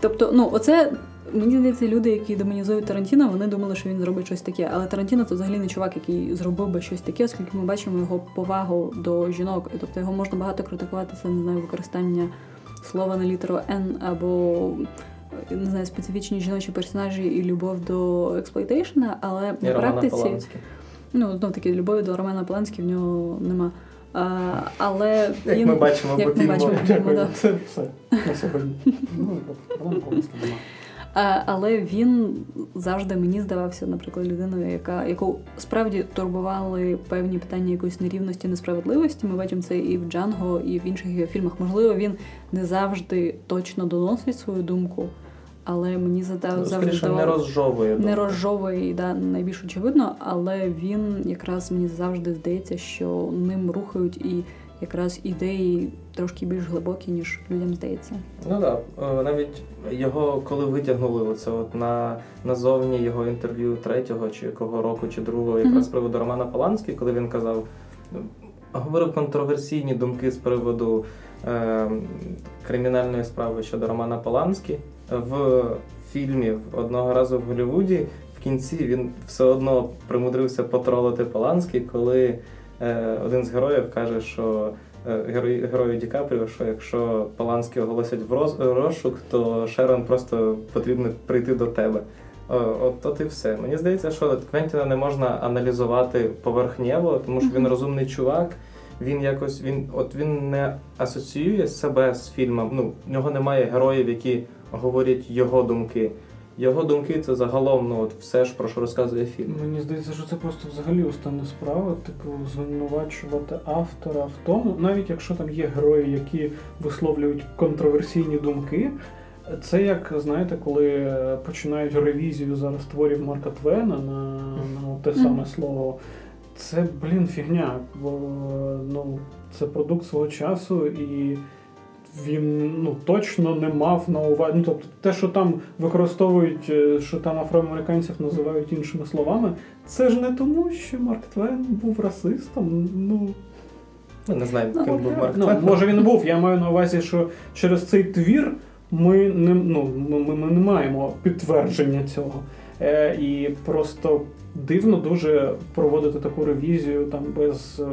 Тобто, ну, оце мені здається, люди, які демонізують Тарантіно, вони думали, що він зробить щось таке. Але Тарантіно це взагалі не чувак, який зробив би щось таке, оскільки ми бачимо його повагу до жінок. І тобто його можна багато критикувати, це не знаю, використання слова на літеру N або не знаю, специфічні жіночі персонажі і любов до експлойтейшена, але І на практиці. Ну, знов таки, любові до Романа Поланські в нього нема. А, але Як він, ми бачимо по як ми бачимо фільму, да. це все на сьогодні. Ну, Роман Поланський нема. А, але він завжди мені здавався, наприклад, людиною, яка яку справді турбували певні питання якоїсь нерівності, несправедливості. Ми бачимо це і в Джанго, і в інших фільмах. Можливо, він не завжди точно доносить свою думку, але мені задав Ну, завжди Скоріше не розжовує. не розжовує да, найбільш очевидно, але він якраз мені завжди здається, що ним рухають і якраз ідеї трошки більш глибокі, ніж людям здається. Ну так, да. навіть його, коли витягнули оце от на назовні його інтерв'ю третього чи якого року, чи другого, якраз з приводу Романа Поланський, коли він казав, говорив контроверсійні думки з приводу е, кримінальної справи щодо Романа Поланські. В фільмі одного разу в Голлівуді в кінці він все одно примудрився потролити Поланський, коли е, один з героїв каже, що е, герою Ді Капріо, що якщо Поланський оголосять в роз- розшук, то Шерон просто потрібно прийти до тебе. О, От, от і все. Мені здається, що Квентіна не можна аналізувати поверхнево, тому що він розумний чувак. Він якось він, от він не асоціює себе з фільмом. Ну, в нього немає героїв, які говорять його думки. його думки це загалом ну, от все ж про що розказує фільм. Мені здається, що це просто взагалі остання справа, типу, звинувачувати автора в тому, навіть якщо там є герої, які висловлюють контроверсійні думки. Це як знаєте, коли починають ревізію зараз творів Марка Твена на, на те саме слово. Це, блін, фігня. Бо ну, це продукт свого часу, і він ну, точно не мав на увазі. Ну, тобто, те, що там використовують, е, що там афроамериканців називають іншими словами, це ж не тому, що Марк Твен був расистом. Ну, Ми не знаємо, ким був Марк ну, Твен. може він був. Я маю на увазі, що через цей твір ми не, ну, ми, ми не маємо підтвердження цього. Е, І просто дивно дуже проводити таку ревізію там без е,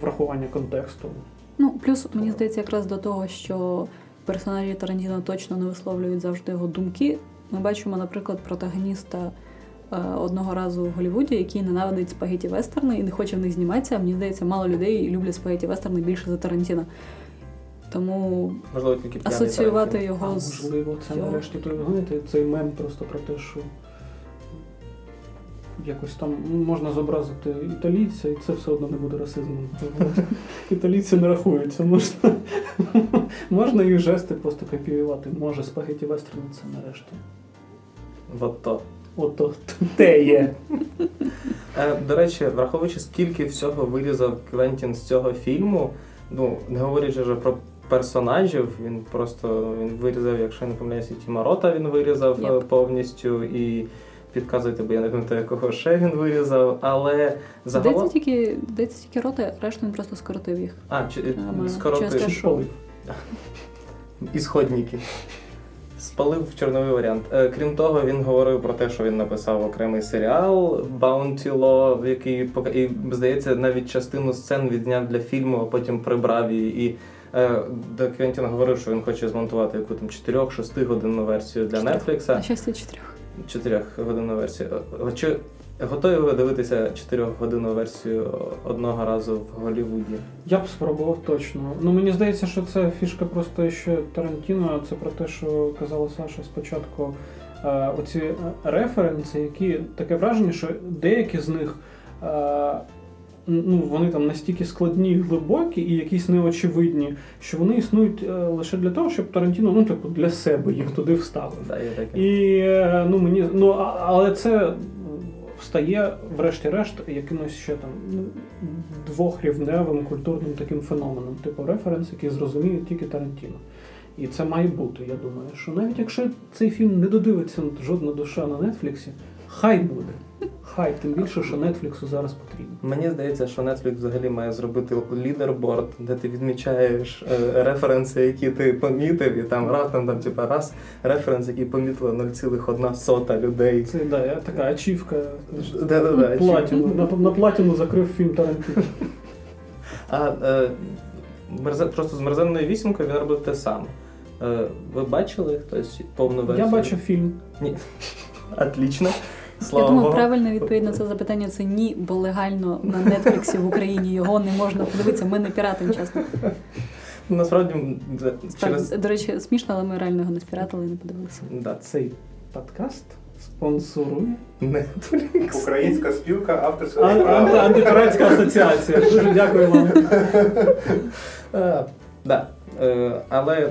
врахування контексту. Ну, плюс мені здається, якраз до того, що персонажі Тарантіно точно не висловлюють завжди його думки. Ми бачимо, наприклад, протагоніста е, одного разу в Голлівуді, який ненавидить спагеті вестерни і не хоче в них зніматися. Мені здається, мало людей люблять спагеті вестерни більше за Тарантіно. Тому Можливо, тільки асоціювати Тарантіно. його А, з можливо, це його- нарешті той, знаєте, цей мем просто про те, що якось там можна зобразити італійця, і це все одно не буде расизмом. Італійці не рахуються. Можна, можна їх жести просто копіювати. Може, спагеті вестерни це нарешті. От то. Ото те є. Е, До речі, враховуючи, скільки всього вирізав Квентін з цього фільму, ну не говорячи вже про персонажів, він просто він вирізав, якщо я не помиляюся, Тіма Рота він вирізав Yep. е, повністю і підказуйте, бо я не пам'ятаю, кого ще він вирізав, але загалом. Здається, тільки здається, тільки роти, решту він просто скоротив їх. А, чи, е, скоротив Чи спалив. *laughs* ісходники. Спалив чорновий варіант. Е, Крім того, він говорив про те, що він написав окремий серіал Bounty Law, який і, здається, навіть частину сцен відзняв для фільму, а потім прибрав її. І е, до Квентіна говорив, що він хоче змонтувати яку там 4-6 годинну версію для. Netflix. На щастя, чотирьох. 4 годинну версію. Е, Чи готові ви дивитися 4 годинну версію одного разу в Голлівуді? Я б спробував точно. Ну мені здається, що це фішка просто ще Тарантіно. Це про те, що казала Саша спочатку. Е, оці е, референси, які таке враження, що деякі з них. Ну, вони там настільки складні, глибокі і якісь неочевидні, що вони існують е, лише для того, щоб Тарантіно, ну, типу, для себе їх туди вставив. І е, ну мені ну а- але це стає, врешті-решт, якимось ще там ну, двохрівневим культурним таким феноменом, типу референс, який зрозуміє тільки Тарантіно. І це має бути, я думаю, що навіть якщо цей фільм не додивиться жодна душа на Нетфліксі, хай буде. Хай, тим більше, що Нетфліксу зараз потрібно. Мені здається, що Netflix взагалі має зробити лідерборд, де ти відмічаєш е, референси, які ти помітив, і там раптом там, типа, раз референс, який помітила 0,1 сота людей. Це да, я- така ачівка. Платіну. На, на платіну закрив фільм Тарантіно. А е, мерзе- просто з мерзенною вісімкою він робив те саме. Е, ви бачили хтось повну версію? Я бачив фільм. Ні. Отлично. Слава Я думаю, Богу. правильна відповідь на це запитання це ні, бо легально на Нетфліксі в Україні його не можна подивитися. Ми не піратимо чесно. Насправді через. Так, до речі, смішно, але ми реально його не спіратили і не подивилися. Да, Цей подкаст спонсорує Netflix. Українська спілка авторського Ан- анти- права. антипіратська асоціація. Дуже дякую вам. *laughs* Е. Е, але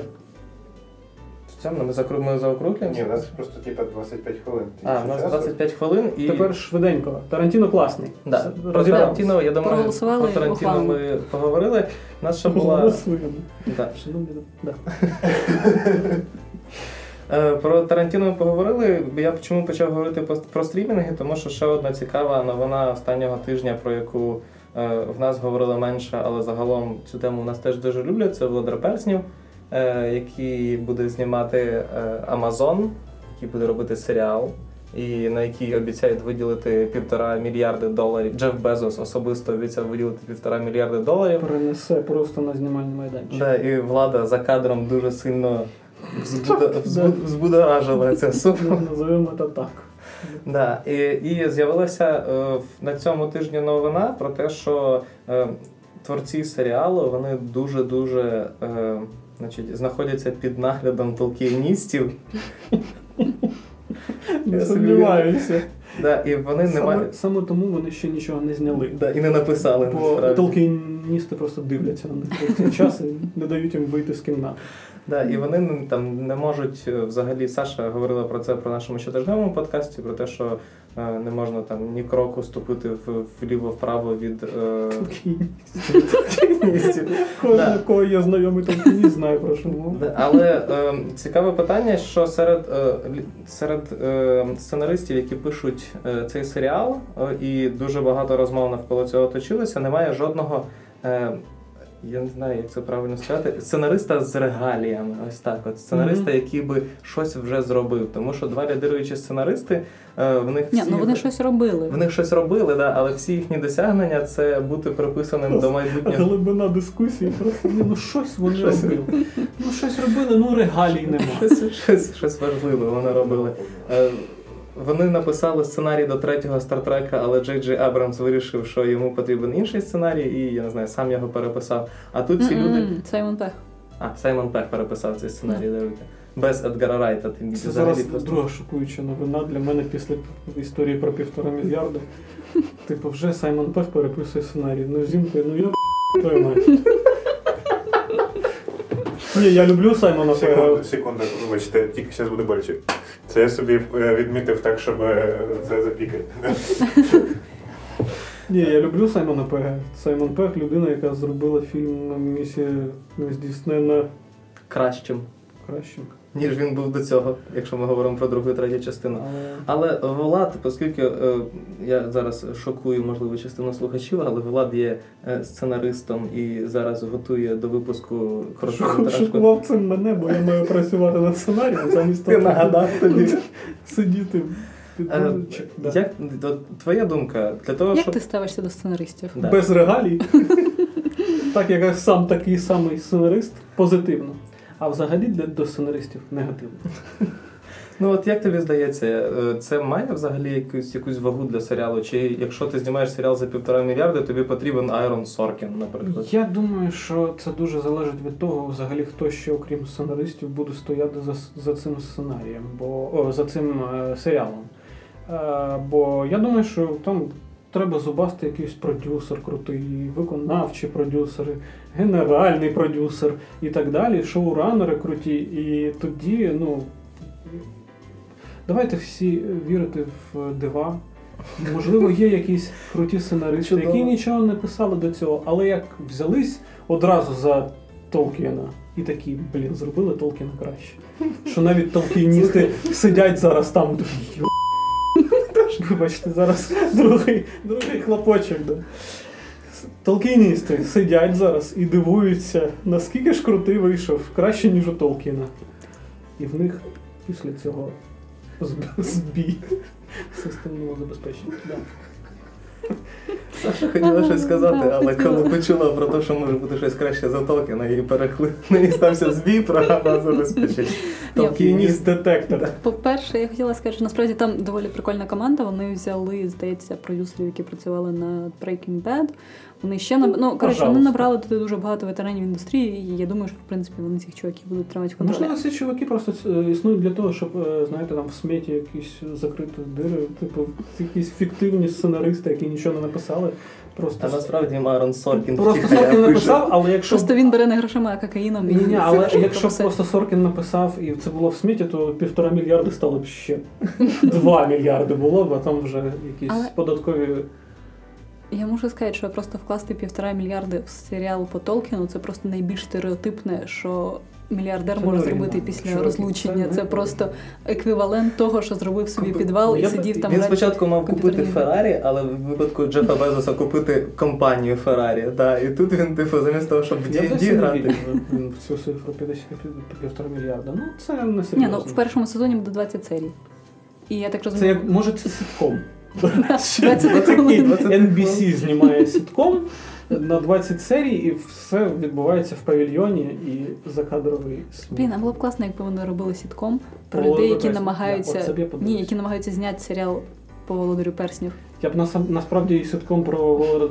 цьому ми закру- ми заокруглюємо. Ні, у нас просто типа 25 хвилин. А, у нас 25 хвилин і. Тепер швиденько. Тарантіно класний. Да. Про. Тарантіно, я думаю, Проголосували, про Тарантіно ми поговорили. У нас ще була. Да. Да. *laughs* Е, Про Тарантіно ми поговорили. Я чому почав говорити про стрімінги, тому що ще одна цікава новина останнього тижня, про яку е, в нас говорили менше, але загалом цю тему в нас теж дуже люблять. Це Володар Перснів, який буде знімати е, Amazon, який буде робити серіал. І на який обіцяють виділити півтора мільярди доларів. Джеф Безос особисто обіцяв виділити півтора мільярди доларів. Перенесе просто на знімальний майданчик. Да, і влада за кадром дуже сильно взбудоражила ця сума. Назовемо це так. Да, і, і з'явилася е, на цьому тижні новина про те, що е, творці серіалу вони дуже-дуже е, значить, знаходяться під наглядом толкієністів. Не *laughs* сумніваюся. Да, і вони не Саме, мають. саме тому вони ще нічого не зняли. Да, і не написали. Бо толкіністи просто дивляться на них час і не дають їм вийти з кімнати. Да, і вони ну, там не можуть е, взагалі. Саша говорила про це про нашому щотижневому подкасті, про те, що е, не можна там ні кроку ступити вліво-вправо від е. *laughs* Кожен, кого є знайомий толкініст, знає про що Але е, цікаве питання, що серед, серед сценаристів, які пишуть цей серіал, і дуже багато розмов навколо цього точилося, немає жодного. Е, я не знаю, як це правильно сказати. Сценариста з регаліями, ось так. От сценариста, Мгм. який би щось вже зробив. Тому що два лідируючі сценаристи, е, в них Ні, ну вони щось робили. в них щось робили, да, але всі їхні досягнення це бути приписаним до майбутнього. Глибина дискусії просто ну щось вони Щось. робили. Ну щось робили, ну регалій нема. Щось, щось, щось важливе вони робили. Вони написали сценарій до третього стартрека, але Джей Джей Абрамс вирішив, що йому потрібен інший сценарій, і я не знаю, сам його переписав. А тут ці люди. Саймон Пех. А, Саймон Пех переписав цей сценарій, дивіться. Без Едгара Райта. Тим Це взагалі зараз просто. друга шокуюча новина для мене після історії про півтора мільярда. *laughs* Типу, вже Саймон Пех переписує сценарій. Ну, зімка, ну я *laughs* твою мать. Ні, я люблю Саймона Пега. Секунду, секунду, вибачте, тільки зараз буде боляче. Це я собі е, відмітив так, щоб е, це запікати. Ні, я люблю Саймона Пега. Саймон Пег людина, яка зробила фільм Місія здійснена Кращим, кращим. Ніж він був до цього, якщо ми говоримо про другу і третю частину. Але Влад, оскільки е, я зараз шокую, можливо, частину слухачів, але Влад є е, сценаристом і зараз готує до випуску Шокував цим мене, бо я маю працювати над сценарієм, замість того, нагадав тобі. сидіти. під Е, да. Як твоя думка для того, Як щоб ти ставишся до сценаристів? Да. Без регалій. так як я сам такий самий сценарист, позитивно. А взагалі для до сценаристів негативно. ну от як тобі здається, е, це має взагалі якусь якусь вагу для серіалу? Чи якщо ти знімаєш серіал за півтора мільярда, тобі потрібен Айрон Соркін, наприклад? Я думаю, що це дуже залежить від того, взагалі, хто ще, окрім сценаристів, буде стояти за, за цим сценарієм, бо о, за цим е, серіалом. Е, бо я думаю, що там треба зубасти якийсь продюсер крутий, виконавчі продюсери, генеральний продюсер і так далі, шоуранери круті. І тоді, ну. Давайте всі вірити в дива. Можливо, є якісь круті сценаристи, Чудово. які нічого не писали до цього, але як взялись одразу за Толкіна і такі, блін, зробили Толкіна краще. Що навіть толкіністи сидять зараз там. Вибачте, зараз другий, другий хлопочок. Да. Толкіністи сидять зараз і дивуються, наскільки ж крутий вийшов, краще, ніж у Толкіна. І в них після цього зб- збій системного забезпечення. Саша хотіла щось сказати, але коли почула про те, що може бути щось краще за Толкіна, і перекли. Мені стався збій, програма забезпечить. Толкініст детектор. По-перше, я хотіла сказати, що насправді там доволі прикольна команда. Вони взяли, здається, продюсерів, які працювали над Breaking Bad. Вони ще наб... ну, коротше, вони набрали туди дуже багато ветеранів індустрії, і я думаю, що в принципі вони цих чуваків будуть тримати в контролі. Можливо, ці чуваки просто е, існують для того, щоб, е, знаєте, там в сметі якісь закрити дири, типу, якісь фіктивні сценаристи, які нічого не написали. Просто, А насправді Айрон Соркін просто втіхаря Соркін пише. написав, але якщо Просто він бере не грошима, а кокаїном. і Ні, ні, але якщо б просто Соркін написав і це було в сметі, то півтора мільярди стало б ще два *laughs* мільярди було б, а там вже якісь Але- податкові. Я можу сказати, що просто вкласти півтора мільярди в серіал по Толкіну це просто найбільш стереотипне, що мільярдер Це може зробити після Чуваки, розлучення. це Це просто еквівалент того, що зробив собі Купи- підвал і Я- сидів там. Він спочатку мав купити. Феррарі, але в випадку Джефа Безоса купити компанію Феррарі. Да, і тут він, типу, замість того, щоб в Я D&D грати. цю цифру 50 півтора мільярда. Ну, це не Ні, ну в першому сезоні буде 20 серій. І я так розумію. Це як може це ситком. *laughs* 20. NBC знімає ситком на 20 серій, і все відбувається в павільйоні і закадровий сміх. Блін, а було б класно, якби вони робили сітком про людей, які намагаються. Я Ні, які намагаються зняти серіал по володарю перснів. Я б насам- насправді і ситком про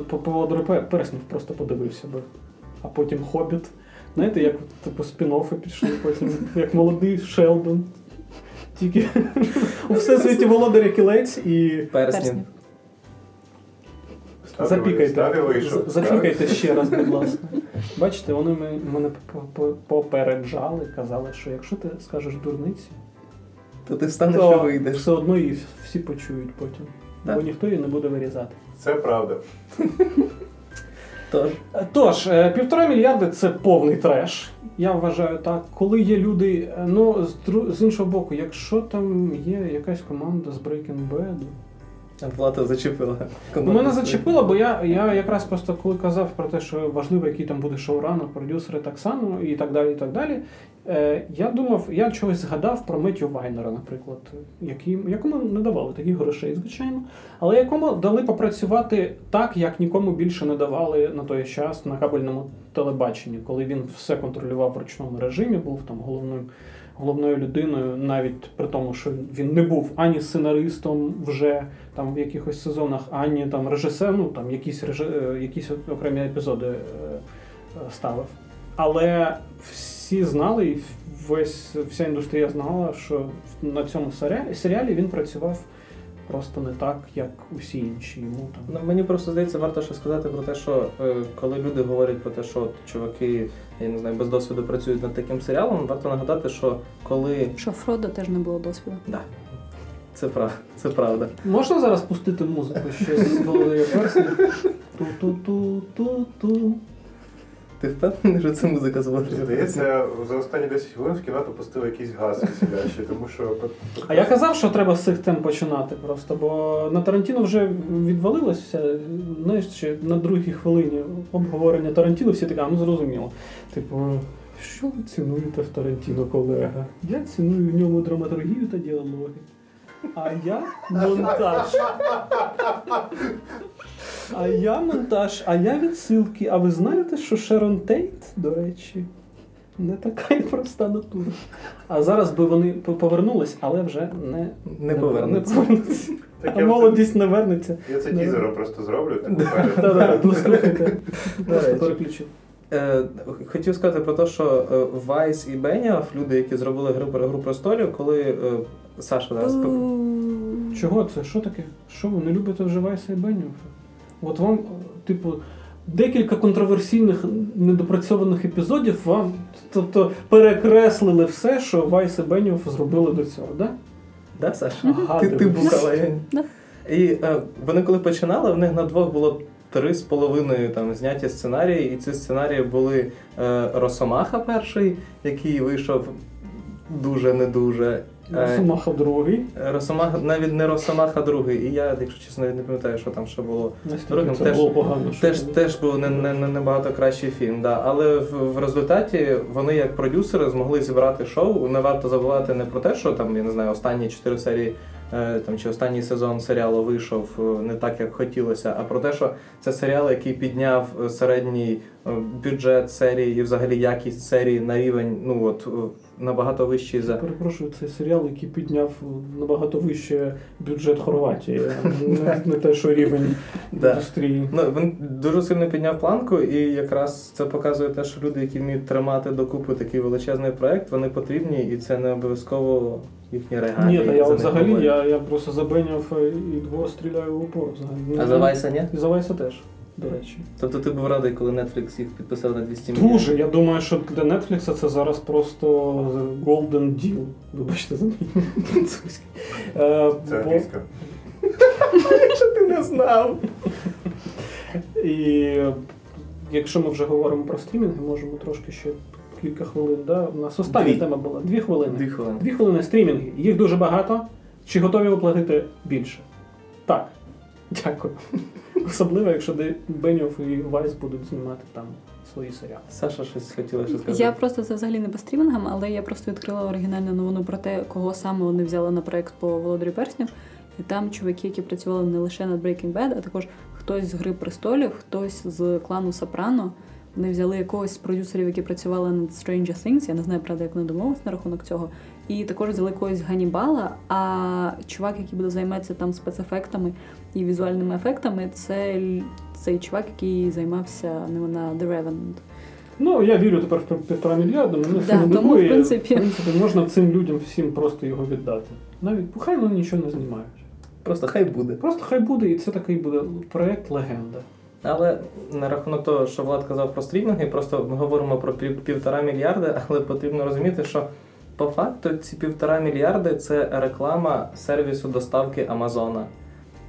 по по Володарю Перснів просто подивився би. А потім Хобіт. Знаєте, як типу спін-оффи пішли, потім *laughs* як молодий Шелдон. Тільки *laughs* у всесвіті володаря кілець і Перснів. Запікайте. Запікайте ще раз, будь ласка. *laughs* Бачите, вони мене по- по- попереджали, казали, що якщо ти скажеш дурниці, То ти встанеш і вийдеш. все одно її всі почують потім. Так. Бо ніхто її не буде вирізати. Це правда. *laughs* Тож. Е, Тож, е, півтора мільярди це повний треш. Я вважаю так. Коли є люди, е, ну з, з іншого боку, якщо там є якась команда з Breaking Bad, Влада зачепила. Ну, мене зачепило, бо я, я якраз просто коли казав про те, що важливо, який там буде шоуранер, продюсери так само і так далі. і так далі. Е, я думав, я чогось згадав про Меттю Вайнера, наприклад, який, якому не давали таких грошей, звичайно, але якому дали попрацювати так, як нікому більше не давали на той час на кабельному телебаченні, коли він все контролював в ручному режимі, був там головним. Головною людиною, навіть при тому, що він не був ані сценаристом вже там в якихось сезонах, ані там режисером, ну там якісь режи... е, якісь окремі епізоди е, е, ставив. Але всі знали, і весь вся індустрія знала, що на цьому серіалі він працював просто не так, як усі інші. Йому там Ну, мені просто здається, варто ще сказати про те, що е, коли люди говорять про те, що от чуваки, я не знаю, без досвіду працюють над таким серіалом, варто нагадати, що коли. Що Фродо теж не було досвіду. Да, це, прав... це правда. можна зараз пустити музику щось з Володимира Персня? Ту-ту-ту-ту-ту. Ти впевнений, що це музика з Здається, за останні 10 хвилин в кімнату пустили якийсь газ веселящий, тому що. А я казав, що треба з цих тем починати просто, бо на Тарантіно вже відвалилось все. Знаєш, ще на другій хвилині обговорення Тарантіно всі такі, ну зрозуміло. Типу, що ви цінуєте в Тарантіно, колега? Я ціную в ньому драматургію та діалоги. А я монтаж. *laughs* А я монтаж, а я відсилки. А ви знаєте, що Шерон Тейт, до речі, не така й проста натура. А зараз би вони повернулись, але вже не, Не повернуться. Не повернуться. Так *laughs* А я молодість не вернеться. Я це Ну. тізером просто зроблю, так ну слухайте. Просто речі. переключив. Е, хотів сказати про те, що е, Вайс і Бенніоф, люди, які зробили гру, гру престолів, коли е, Саша зараз Чого це? Що таке? Що ви не любите вже Вайса і Бенніофа? От вам, типу, декілька контроверсійних недопрацьованих епізодів вам тобто, перекреслили все, що Вайс і Бенніоф зробили до цього, да? Да, Саша? Ага, Ти, ти бухала. Да. І е, вони коли починали, в них на двох було три з половиною там зняті сценарії, і ці сценарії були е, Росомаха перший, який вийшов дуже не дуже. Е, Росомаха другий. Росомаха, навіть не Росомаха другий. І я, якщо чесно, навіть не пам'ятаю, що там ще було. Настільки Другим це теж- було погано. що Теж, було. теж був не, не, не набагато кращий фільм, да. але в, в результаті вони, як продюсери, змогли зібрати шоу. Не варто забувати не про те, що там, я не знаю, останні чотири серії е, там, чи останній сезон серіалу вийшов е, не так, як хотілося, а про те, що це серіал, який підняв е, середній е, бюджет серії і взагалі якість серії на рівень ну, от, е, набагато вищий за. Перепрошую, це серіал, який підняв набагато вище бюджет Хорватії, не, не те, що рівень *laughs* індустрії. Ну, він дуже сильно підняв планку, і якраз це показує те, що люди, які вміють тримати докупи такий величезний проект, вони потрібні, і це не обов'язково їхні регалії. Ні, та я от взагалі я, я просто забеняв і двор стріляю в упор. Взагалі. А за Вайса ні? І за Вайса теж, до речі. Тобто ти був радий, коли Netflix їх підписав на 200 мільйонів? Дуже. Я думаю, що для Netflix це зараз просто golden deal. Вибачте за мій французький. Е, Це англійська. Що ти не знав? І якщо ми вже говоримо про стрімінги, можемо трошки ще кілька хвилин. Да? У нас остання Дві. тема була. Дві хвилини. Дві хвилини. Дві хвилини стрімінги. Їх дуже багато. Чи готові ви платити більше? Так. Дякую. Особливо, якщо Де- Беньоф і Вайс будуть знімати там свої серіали. Саша щось хотіла ще сказати. Я просто це взагалі не по стрімінгам, але я просто відкрила оригінальну новину про те, кого саме вони взяли на проект по Володарю Перснів. І там чуваки, які працювали не лише над Breaking Bad, а також хтось з Гри престолів, хтось з клану Сопрано. Вони взяли якогось з продюсерів, які працювали над Stranger Things. Я не знаю, правда, як вони домовились на рахунок цього. І також взяли когось Ганібала. А чувак, який буде займатися там спецефектами і візуальними ефектами, це цей чувак, який займався не на The Revenant. Ну, я вірю тепер в півтора мільярда, мене це Да, не тому, в принципі- В принципі, можна цим людям всім просто його віддати. Навіть хай вони нічого не знімають. Просто хай буде. Просто хай буде, і це такий буде проект легенда. Але на рахунок того, що Влад казав про стрімінги, просто ми говоримо про пів- півтора мільярди, але потрібно розуміти, що по факту ці півтора мільярди це реклама сервісу доставки Амазона.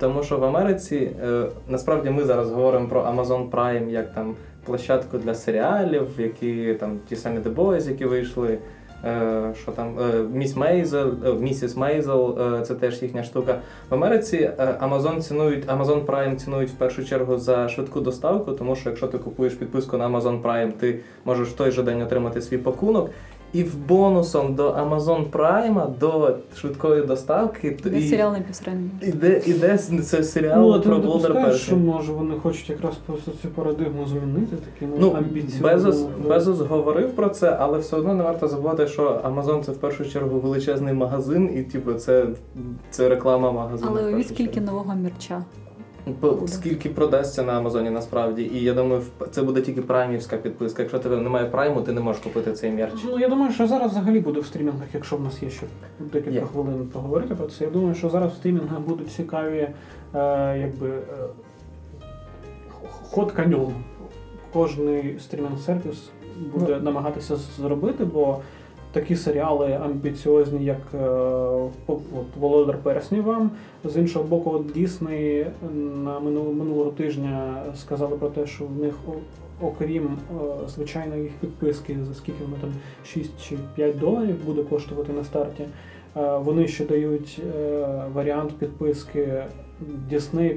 Тому що в Америці е, насправді ми зараз говоримо про Amazon Prime як там площадку для серіалів, які там ті самі The Boys, які вийшли. Е, що там е, Міс Мейзел, Місіс Мейзел, це теж їхня штука. В Америці Amazon цінують, Amazon Prime цінують в першу чергу за швидку доставку, тому що якщо ти купуєш підписку на Amazon Prime, ти можеш в той же день отримати свій пакунок. І в бонусом до Amazon Prime, до швидкої доставки, Весь і- серіал на півсередньо. іде, іде це серіал Ну, про що Перший. може вони хочуть якраз просто цю парадигму змінити такими Ну, амбіціями. Безос, Безос говорив про це, але все одно не варто забувати, що Amazon це в першу чергу величезний магазин, і типу це, це реклама магазину. Але уявіть, скільки нового мерча. По- буде. Скільки продасться на Амазоні насправді, і я думаю, це буде тільки праймівська підписка. Якщо тебе немає прайму, ти не можеш купити цей мерч. Ну, я думаю, що зараз взагалі буде в стрімінгах, якщо в нас є ще декілька Є. хвилин поговорити про це. Я думаю, що зараз в стрімінгах будуть цікаві е, якби, е, ход конем. Кожний стрімінг-сервіс буде Ну. намагатися зробити, бо такі серіали амбіціозні, як е, от, Володар Перснів вам. З іншого боку, от Дісней на минулого, тижня сказали про те, що в них окрім е, звичайної їх підписки, за скільки воно там 6 чи 5 доларів буде коштувати на старті. е, Вони ще дають варіант підписки Disney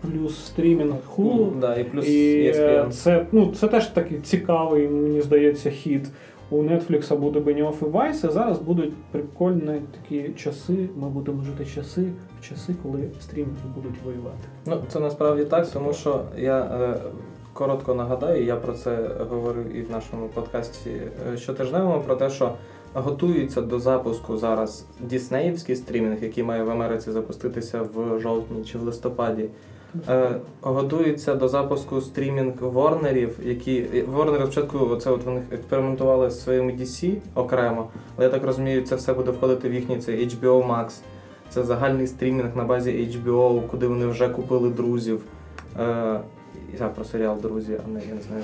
плюс стрімінг Hulu. Да, і плюс І ESPN. це, ну, це теж такий цікавий, мені здається, хід. У Netflix буде Benioff і Vice, і зараз будуть прикольні такі часи. Ми будемо жити часи в часи, коли стрімінги будуть воювати. Ну, це насправді так, тому що я е, коротко нагадаю, я про це говорив і в нашому подкасті е, щотижневому, про те, що готується до запуску зараз діснеївський стрімінг, який має в Америці запуститися в жовтні чи в листопаді. Е, готується до запуску стрімінг Ворнерів, які Ворнери спочатку оце от вони експериментували з своїми DC окремо, але я так розумію, це все буде входити в їхній цей HBO Max. Це загальний стрімінг на базі HBO, куди вони вже купили друзів. Е, я про серіал друзі, а не я не знаю.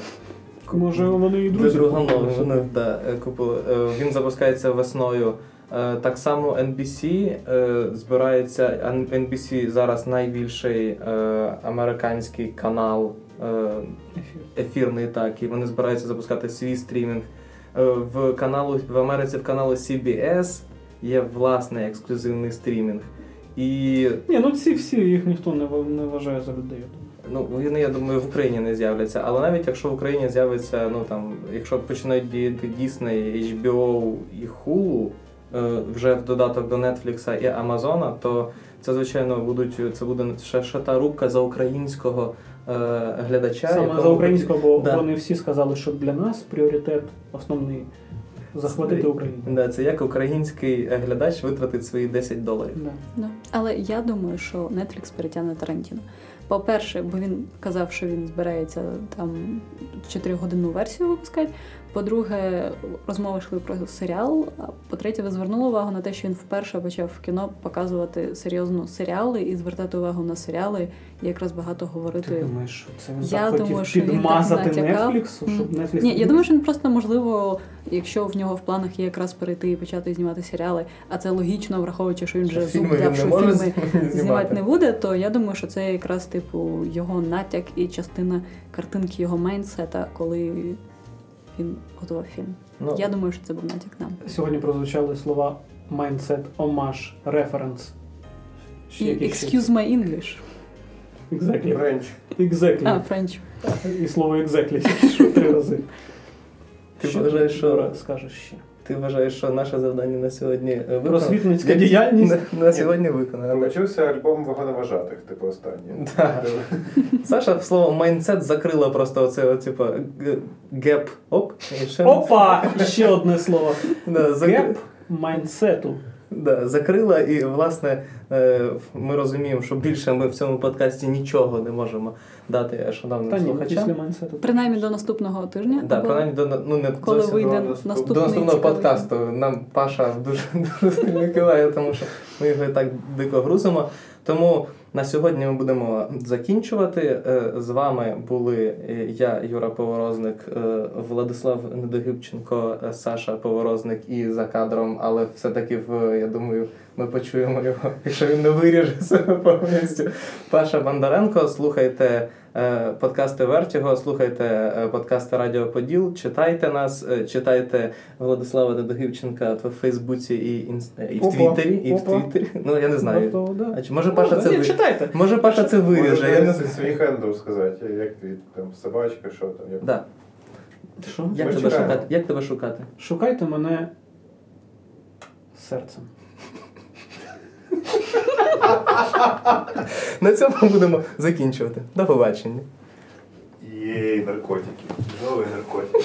Може, вони і друзі. Друга купили новина, да, е, купили. Е, Він запускається весною. Е, Так само NBC е, збирається. NBC зараз найбільший е, американський канал ефірний, так, і вони збираються запускати свій стрімінг. В каналу в Америці в каналу CBS є власний ексклюзивний стрімінг. І Ні, ну ці всі їх ніхто не, вважає за людей. я думаю. Ну, вони, я думаю, в Україні не з'являться. Але навіть якщо в Україні з'явиться, ну там, якщо починають діяти Disney, HBO і Hulu, вже в додаток до Netflix і Amazon, то це, звичайно, будуть це буде ще, ще та рубка за українського е, глядача. Саме за українського, бо Да. вони всі сказали, що для нас пріоритет основний захватити Україну. Да, це як український е, глядач витратить свої 10 доларів. Да. Да. Але я думаю, що Netflix перетягне Тарантіно. По-перше, бо він казав, що він збирається там 4-годинну версію випускати. По-друге, розмови йшли про серіал. А по-третє, ви звернули увагу на те, що він вперше почав в кіно показувати серйозно серіали і звертати увагу на серіали, і якраз багато Ти говорити. думаєш, що це він Я так думаю, що він так підмазати. Netflix, щоб Netflix... Ні, я думаю, що він просто можливо, якщо в нього в планах є якраз перейти і почати знімати серіали, а це логічно, враховуючи, що він вже Фільми що фільми знімати. знімати не буде, то я думаю, що це якраз типу його натяк і частина картинки його майнсета, коли він готував фільм. Ну, Я думаю, що це був натяк нам. Сьогодні прозвучали слова mindset, омаж, reference. Ще І якісь excuse my English. Exactly. French. Exactly. А, French. І слово exactly *laughs* що три рази. Ти бажаєш, що- скажеш ще? Ти вважаєш, що наше завдання на сьогодні е, виконано? Просвітницька діяльність. На, на сьогодні виконано. Получився альбом вагоноважатих, типу останній. Да. Саша слово mindset закрила просто оце, типу, gap. Оп. ще- Опа! Ще одне слово. Да, закри- Gap mindset у. Да, закрила, і власне е, ми розуміємо, що більше ми в цьому подкасті нічого не можемо дати шановним Та слухачам. Принаймні до наступного тижня. Да, або принаймні до ну не коли зовсім вийде до, наступний до наступного цікавий. подкасту. Нам Паша дуже *laughs* дуже сильно киває, тому що ми його і так дико грузимо. Тому на сьогодні ми будемо закінчувати. Е, З вами були е, я, Юра Поворозник, е, Владислав Недогибченко, Саша Поворозник і за кадром, але все-таки в я думаю, ми почуємо його, якщо він не виріже себе повністю. Паша Бондаренко. Слухайте подкасти Вертіго, слухайте е, подкасти Радіо Поділ, читайте нас, е, читайте Владислава Недогибченка в Фейсбуці і, інс- е, і в Твіттері. І в. Твіттері. Ну я не знаю. Тобто, да. А чи може Паша це Ні, ви... читайте. Може Паша це виріже, я не знаю. свій handle сказати, як твій там собачка, що там. Як... Да. Що? Як тебе шукати? Як тебе шукати? Шукайте мене серцем. *laughs* На цьому будемо закінчувати. До побачення. Єй, наркотики. Нові наркотики.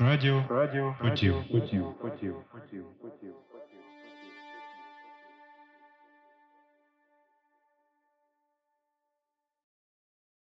Радіо. Радіо. хотів, хотів, хотів, поділ.